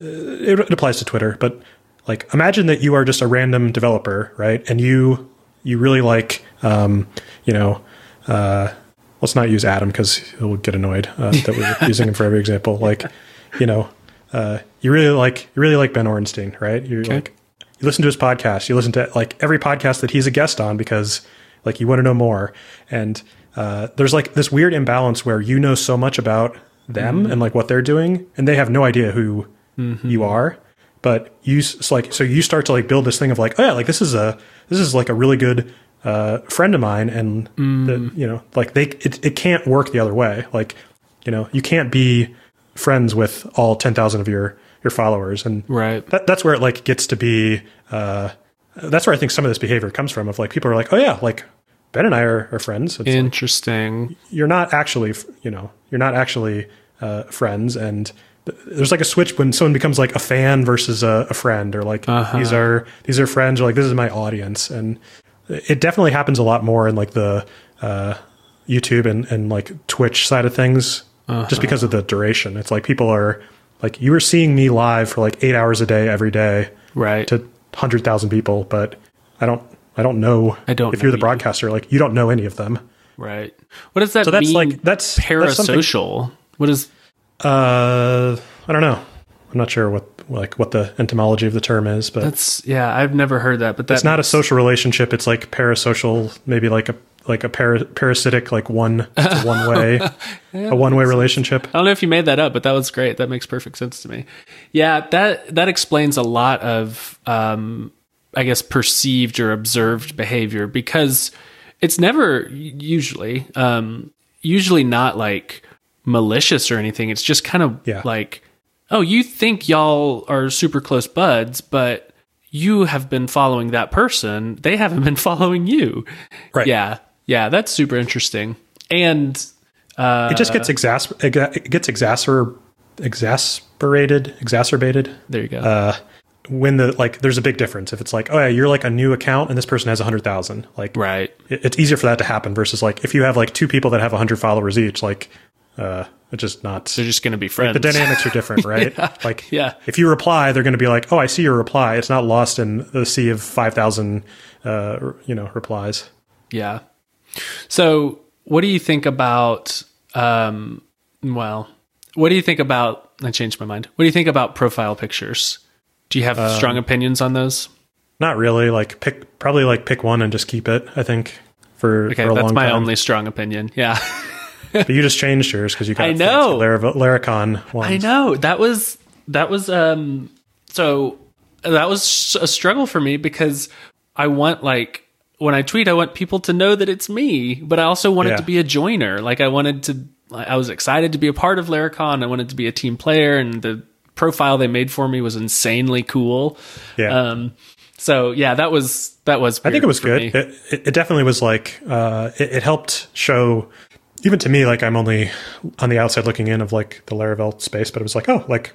it, it applies to twitter but like imagine that you are just a random developer right and you you really like um you know uh let's not use adam because he'll get annoyed uh, that we're using him for every example. Like you know uh you really like you really like ben orenstein right? You're Okay. like you listen to his podcast. You listen to like every podcast that he's a guest on because like you want to know more. And uh, there's like this weird imbalance where you know so much about them and like what they're doing and they have no idea who you are. But you s- like so you start to like build this thing of like oh yeah like this is a this is like a really good uh, friend of mine and the, you know like they it, it can't work the other way like you know you can't be friends with all 10,000 of your your followers and Right. that, that's where it like gets to be uh that's where i think some of this behavior comes from of like people are like oh yeah like ben and i are, are friends it's like, Interesting. you're not actually you know you're not actually uh friends and there's like a switch when someone becomes like a fan versus a, a friend or like Uh-huh. these are these are friends or like this is my audience and it definitely happens a lot more in like the uh youtube and, and like twitch side of things just because of the duration it's like people are like you were seeing me live for like eight hours a day every day Right. to 100,000 people, but I don't I don't know I don't if you're the you. broadcaster like you don't know any of them. right. What does that So that's mean? like that's that's parasocial. what is uh I don't know. I'm not sure what like what the etymology of the term is, but that's? Yeah, I've never heard that. But that's it's not a social relationship, it's like parasocial, maybe like a like a para, parasitic like one one way a one way relationship. I don't know if you made that up, but that was great. That makes perfect sense to me. Yeah, that that explains a lot of um I guess perceived or observed behavior because it's never usually um usually not like malicious or anything. It's just kind of Yeah. like oh, you think y'all are super close buds, but you have been following that person. They haven't been following you. Right. Yeah. Yeah, that's super interesting. And uh It just gets exasper it gets exacer exasperated exacerbated there you go. uh, when the like there's a big difference if it's like oh yeah you're like a new account and this person has a hundred thousand like right. it- it's easier for that to happen versus like if you have like two people that have a hundred followers each like uh it's just not They're just going to be friends. the dynamics are different right like Yeah. if you reply they're going to be like oh i see your reply it's not lost in the sea of 5000 uh you know replies Yeah. So, what do you think about? Um, well, what do you think about? I changed my mind. What do you think about profile pictures? Do you have Um, strong opinions on those? not really like pick probably like pick one and just keep it i think for, Okay, for a that's my time. only strong opinion. Yeah, but you just changed yours because you got I know. fancy Lar- laracon ones. I know that was that was um. So that was a struggle for me because I want like when I tweet, I want people to know that it's me, but I also wanted Yeah. to be a joiner. Like I wanted to, I was excited to be a part of Laracon. I wanted to be a team player, and the profile they made for me was insanely cool. Yeah. Um. So yeah, that was that was. I think it was good. It, it, it definitely was like uh, it, it helped show, even to me, like I'm only on the outside looking in of like the Laravel space, but it was like, oh, like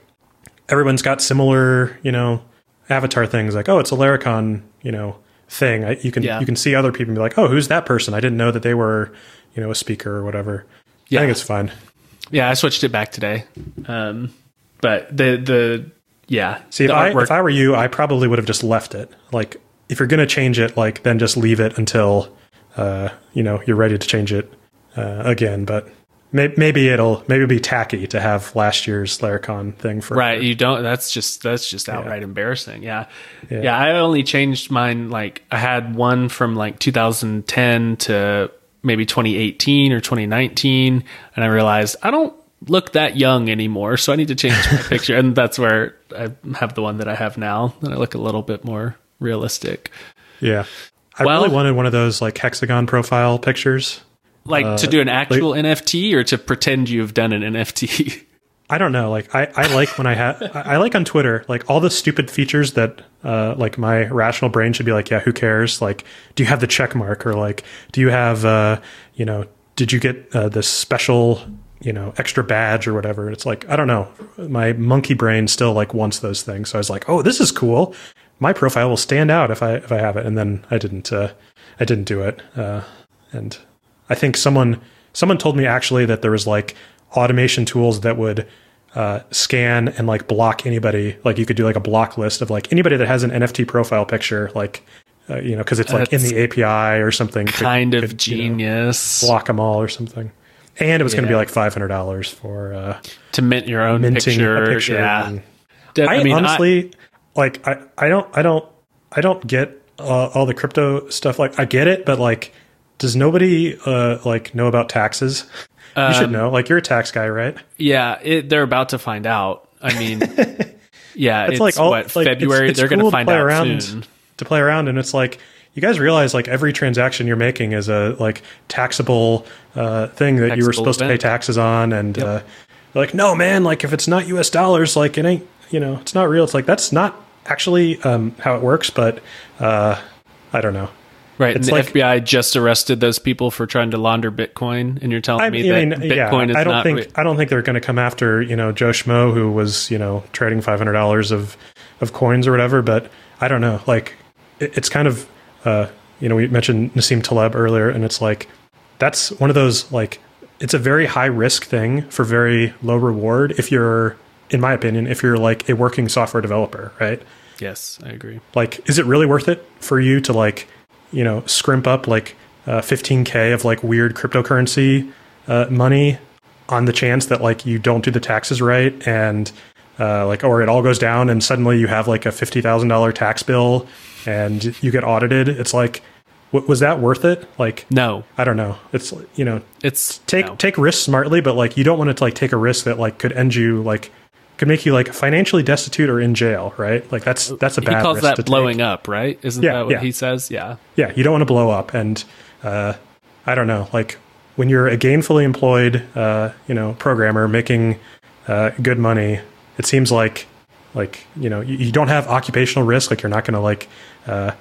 everyone's got similar, you know, avatar things. Like, oh, it's a Laracon, you know, thing. I, you can Yeah. you can see other people and be like, oh, who's that person? I didn't know that they were, you know, a speaker or whatever. Yeah. I think it's fine. Yeah, I switched it back today. Um. But the the yeah. See, if the I if I were you, I probably would have just left it. Like, if you're gonna change it, like then just leave it until, uh, you know, you're ready to change it uh, again. But may- maybe it'll maybe it'll be tacky to have last year's Laracon thing for Right, you don't. That's just that's just outright embarrassing. Yeah. Yeah. yeah, I only changed mine. Like I had one from like 2010 to maybe 2018 or 2019, and I realized I don't look that young anymore, so I need to change my picture. And that's where I have the one that I have now, and I look a little bit more realistic. Yeah. I Well- really wanted one of those like hexagon profile pictures. Like to do an actual NFT or to pretend you've done an NFT. I don't know. Like I, I like when I have I I like on Twitter like all the stupid features that uh, like my rational brain should be like, yeah, who cares? Like, do you have the check mark or like, do you have uh, you know, did you get uh, this special you know extra badge or whatever? It's like I don't know. My monkey brain still like wants those things. So I was like, oh, this is cool. My profile will stand out if I if I have it. And then I didn't. Uh, I didn't do it. Uh, and I think someone someone told me actually that there was like automation tools that would uh, scan and like block anybody. Like you could do like a block list of like anybody that has an NFT profile picture, like uh, you know, because it's like in the API or something. could- kind of could, you know, genius block them all or something. And it was going to be like five hundred dollars for uh, to mint your own minting picture. picture. Yeah, De- I, mean, honestly like I, I don't I don't I don't get uh, all the crypto stuff. Like I get it, but like, does nobody uh like know about taxes? you Um, should know. Like you're a tax guy, right? Yeah, it, they're about to find out. I mean, yeah, it's, like all- what like, February. it's they're going cool to to find out around. soon. To play around, and it's like you guys realize like every transaction you're making is a like taxable uh, thing that you were Taxable supposed to pay taxes on, and uh, like, no, man, like if it's not U.S. dollars, like it ain't, you know, it's not real. It's like that's not actually um, how it works, but uh, I don't know. Right, and the like- FBI just arrested those people for trying to launder Bitcoin, and you're telling I me mean, that yeah, Bitcoin is I don't not. think re- I don't think they're going to come after you know Joe Schmo who was you know trading five hundred dollars of of coins or whatever. But I don't know. Like it, it's kind of uh, you know we mentioned Nassim Taleb earlier, and it's like that's one of those like it's a very high risk thing for very low reward if you're in my opinion if you're like a working software developer right yes, I agree. like is it really worth it for you to like you know scrimp up like uh, 15k of like weird cryptocurrency uh, money on the chance that like you don't do the taxes right and uh, like or it all goes down and suddenly you have like a $50000 tax bill and you get audited. It's like w- was that worth it? Like No, i don't know. It's you know it's take no. take risks smartly, but like you don't want to like take a risk that like could end you like could make you like financially destitute or in jail, right? Like that's that's a bad. He calls risk that to blowing take. up, right? Isn't Yeah, that what yeah. he says? Yeah. Yeah, you don't want to blow up, and uh, I don't know, like when you're a gainfully employed, uh, you know, programmer making uh, good money, it seems like like you know you, you don't have occupational risk, like you're not going to like uh,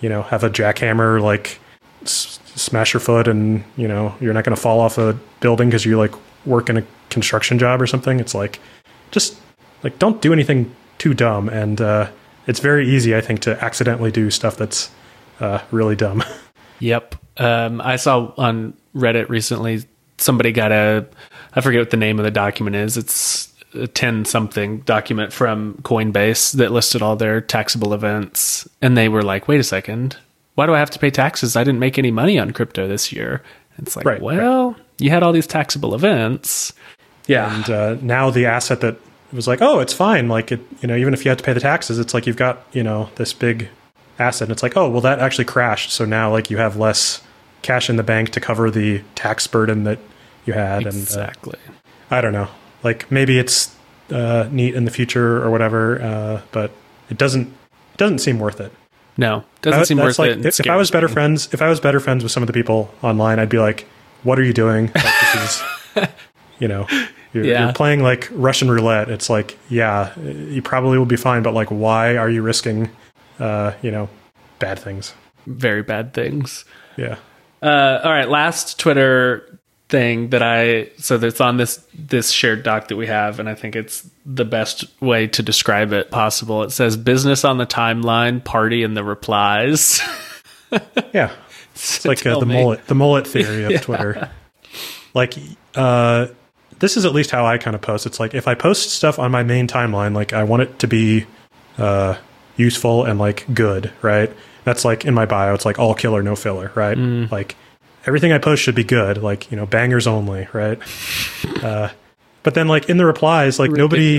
you know have a jackhammer like s- smash your foot and you know you're not going to fall off a building because you like work in a construction job or something it's like just like don't do anything too dumb and uh, it's very easy i think to accidentally do stuff that's uh, really dumb Yep. Um, I saw on Reddit recently somebody got a I forget what the name of the document is. It's a 10 something document from Coinbase that listed all their taxable events and they were like, "Wait a second. Why do I have to pay taxes? I didn't make any money on crypto this year." It's like, Right, "Well, you had all these taxable events." Yeah. and uh, now the asset that was like oh it's fine like it you know even if you have to pay the taxes it's like you've got you know this big asset and it's like oh well that actually crashed so now like you have less cash in the bank to cover the tax burden that you had and uh, exactly. I don't know. Like maybe it's uh, neat in the future or whatever, uh, but it doesn't it doesn't seem worth it. No, doesn't seem That's worth like it. if, if I was better friends, if I was better friends with some of the people online, I'd be like, "What are you doing? Like, this is, you know, you're, Yeah. you're playing like Russian roulette. It's like, yeah, you probably will be fine, but like, why are you risking, uh, you know, bad things? very bad things. Yeah, Uh, all right, last Twitter thing that I so that's on this this shared doc that we have, and I think it's the best way to describe it possible. It says business on the timeline, party in the replies. yeah. It's like uh, the me. mullet, the mullet theory of Twitter. Like, uh, this is at least how I kind of post. It's like if I post stuff on my main timeline, like I want it to be uh, useful and like good, right? That's like in my bio. It's like all killer, no filler, right? Mm. Like everything I post should be good, like you know, bangers only, right? uh, but then like in the replies, like nobody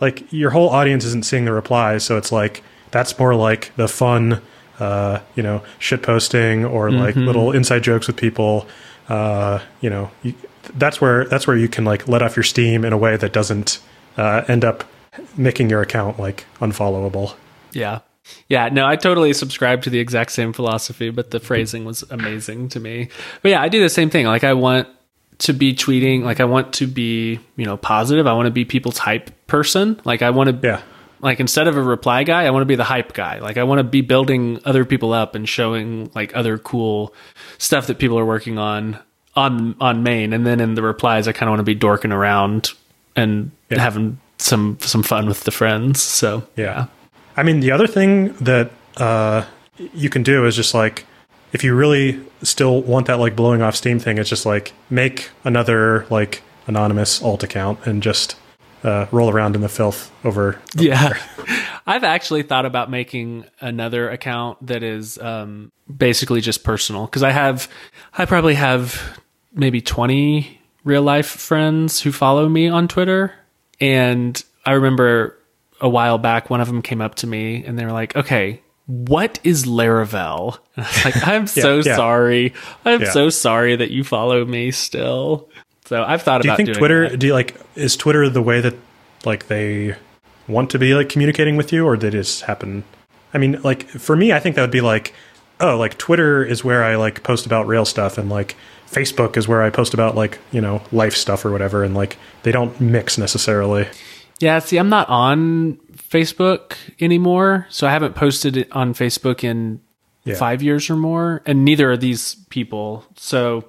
like your whole audience isn't seeing the replies so it's like that's more like the fun uh, you know, shit posting or like little inside jokes with people. Uh, you know, you, that's where that's where you can like let off your steam in a way that doesn't uh, end up making your account like unfollowable. Yeah. Yeah, no, I totally subscribe to the exact same philosophy, but the phrasing was amazing to me. But yeah, I do the same thing. Like I want to be tweeting, like I want to be, you know, positive. I want to be people's hype person. Like I want to Yeah. like instead of a reply guy, I want to be the hype guy. Like I want to be building other people up and showing like other cool stuff that people are working on on on main and then in the replies I kind of want to be dorking around and Yeah. having some some fun with the friends. So, Yeah. I mean, the other thing that uh, you can do is just like, if you really still want that like blowing off steam thing, it's just like make another like anonymous alt account and just uh, roll around in the filth over. Yeah. I've actually thought about making another account that is um, basically just personal because I have, I probably have maybe 20 real life friends who follow me on Twitter. And I remember a while back, one of them came up to me and they were like, okay, what is Laravel? And I was like, I'm so yeah. sorry. I'm Yeah. so sorry that you follow me still. So I've thought about that. Do you think Twitter? that. Do you like is Twitter the way that like they want to be like communicating with you, or did it just happen? I mean, like for me, I think that would be like, oh, like Twitter is where I like post about real stuff, and like Facebook is where I post about like you know life stuff or whatever, and like they don't mix necessarily. Yeah, see, I'm not on Facebook anymore, so I haven't posted it on Facebook in Yeah. five years or more, and neither are these people. So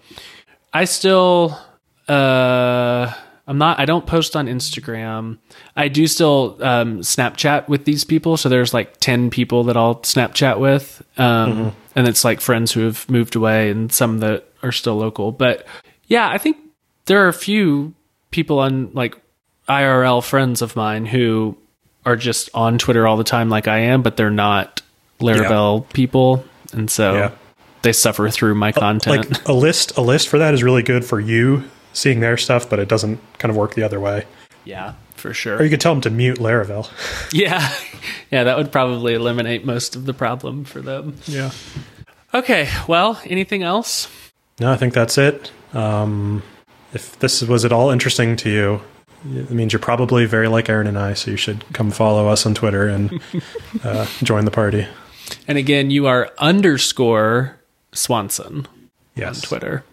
I still, uh, I'm not. I don't post on Instagram. I do still um, Snapchat with these people. So there's like ten people that I'll Snapchat with, um, and it's like friends who have moved away and some that are still local. But yeah, I think there are a few people on like IRL friends of mine who are just on Twitter all the time, like I am, but they're not Laravel people, and so Yeah. they suffer through my content. Like a list, a list for that is really good for you seeing their stuff, but it doesn't kind of work the other way. yeah, for sure. Or you could tell them to mute Laravel. Yeah, yeah, that would probably eliminate most of the problem for them. Yeah. Okay, well, anything else? No, I think that's it. Um, if this was at all interesting to you, it means you're probably very like Aaron and I, so you should come follow us on Twitter and uh, join the party. And again, you are underscore Swanson Yes. on Twitter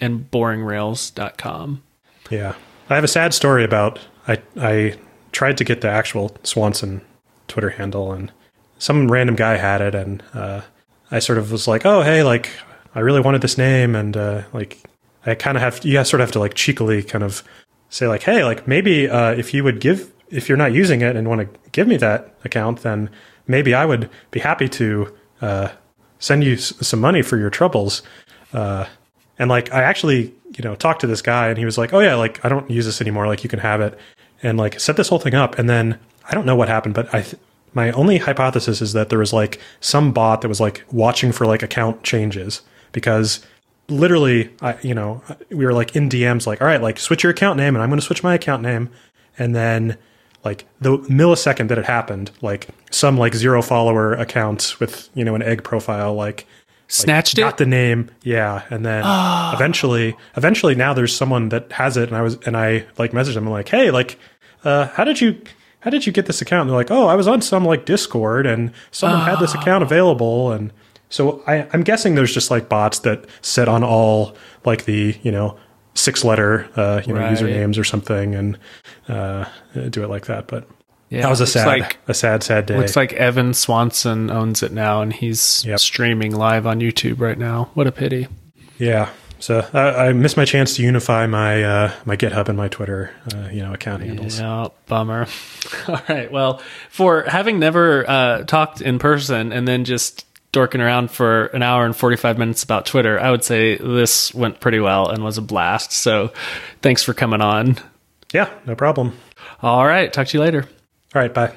and boringrails.com. Yeah. I have a sad story about I I tried to get the actual Swanson Twitter handle and some random guy had it and uh, I sort of was like, "Oh, hey, like I really wanted this name and uh, like I kind of have you sort of have to like cheekily kind of say like, "Hey, like maybe uh, if you would give if you're not using it and want to give me that account, then maybe I would be happy to uh, send you s- some money for your troubles." Uh, and like I actually, you know, talked to this guy and he was like, "Oh yeah, like I don't use this anymore. Like you can have it." And like set this whole thing up and then I don't know what happened, but I th- my only hypothesis is that there was like some bot that was like watching for like account changes because literally I you know, we were like in DMs like, "All right, like switch your account name and I'm going to switch my account name." And then like the millisecond that it happened, like some like zero follower account with, you know, an egg profile like Snatched got it? the name yeah and then eventually eventually now there's someone that has it and i was and i like messaged them like hey like uh how did you how did you get this account and they're like oh i was on some like discord and someone had this account available and so I, i'm guessing there's just like bots that sit on all like the you know six letter uh you know usernames or something and uh do it like that but Yeah, that was a sad like- a sad sad day Looks like Evan Swanson owns it now, and he's Yep. streaming live on YouTube right now. What a pity. Yeah. So I, I missed my chance to unify my uh, my GitHub and my Twitter, uh, you know, account handles. Yeah, bummer. All right. Well, for having never uh, talked in person and then just dorking around for an hour and 45 minutes about Twitter, I would say this went pretty well and was a blast. So thanks for coming on. Yeah, no problem. All right. Talk to you later. All right, bye.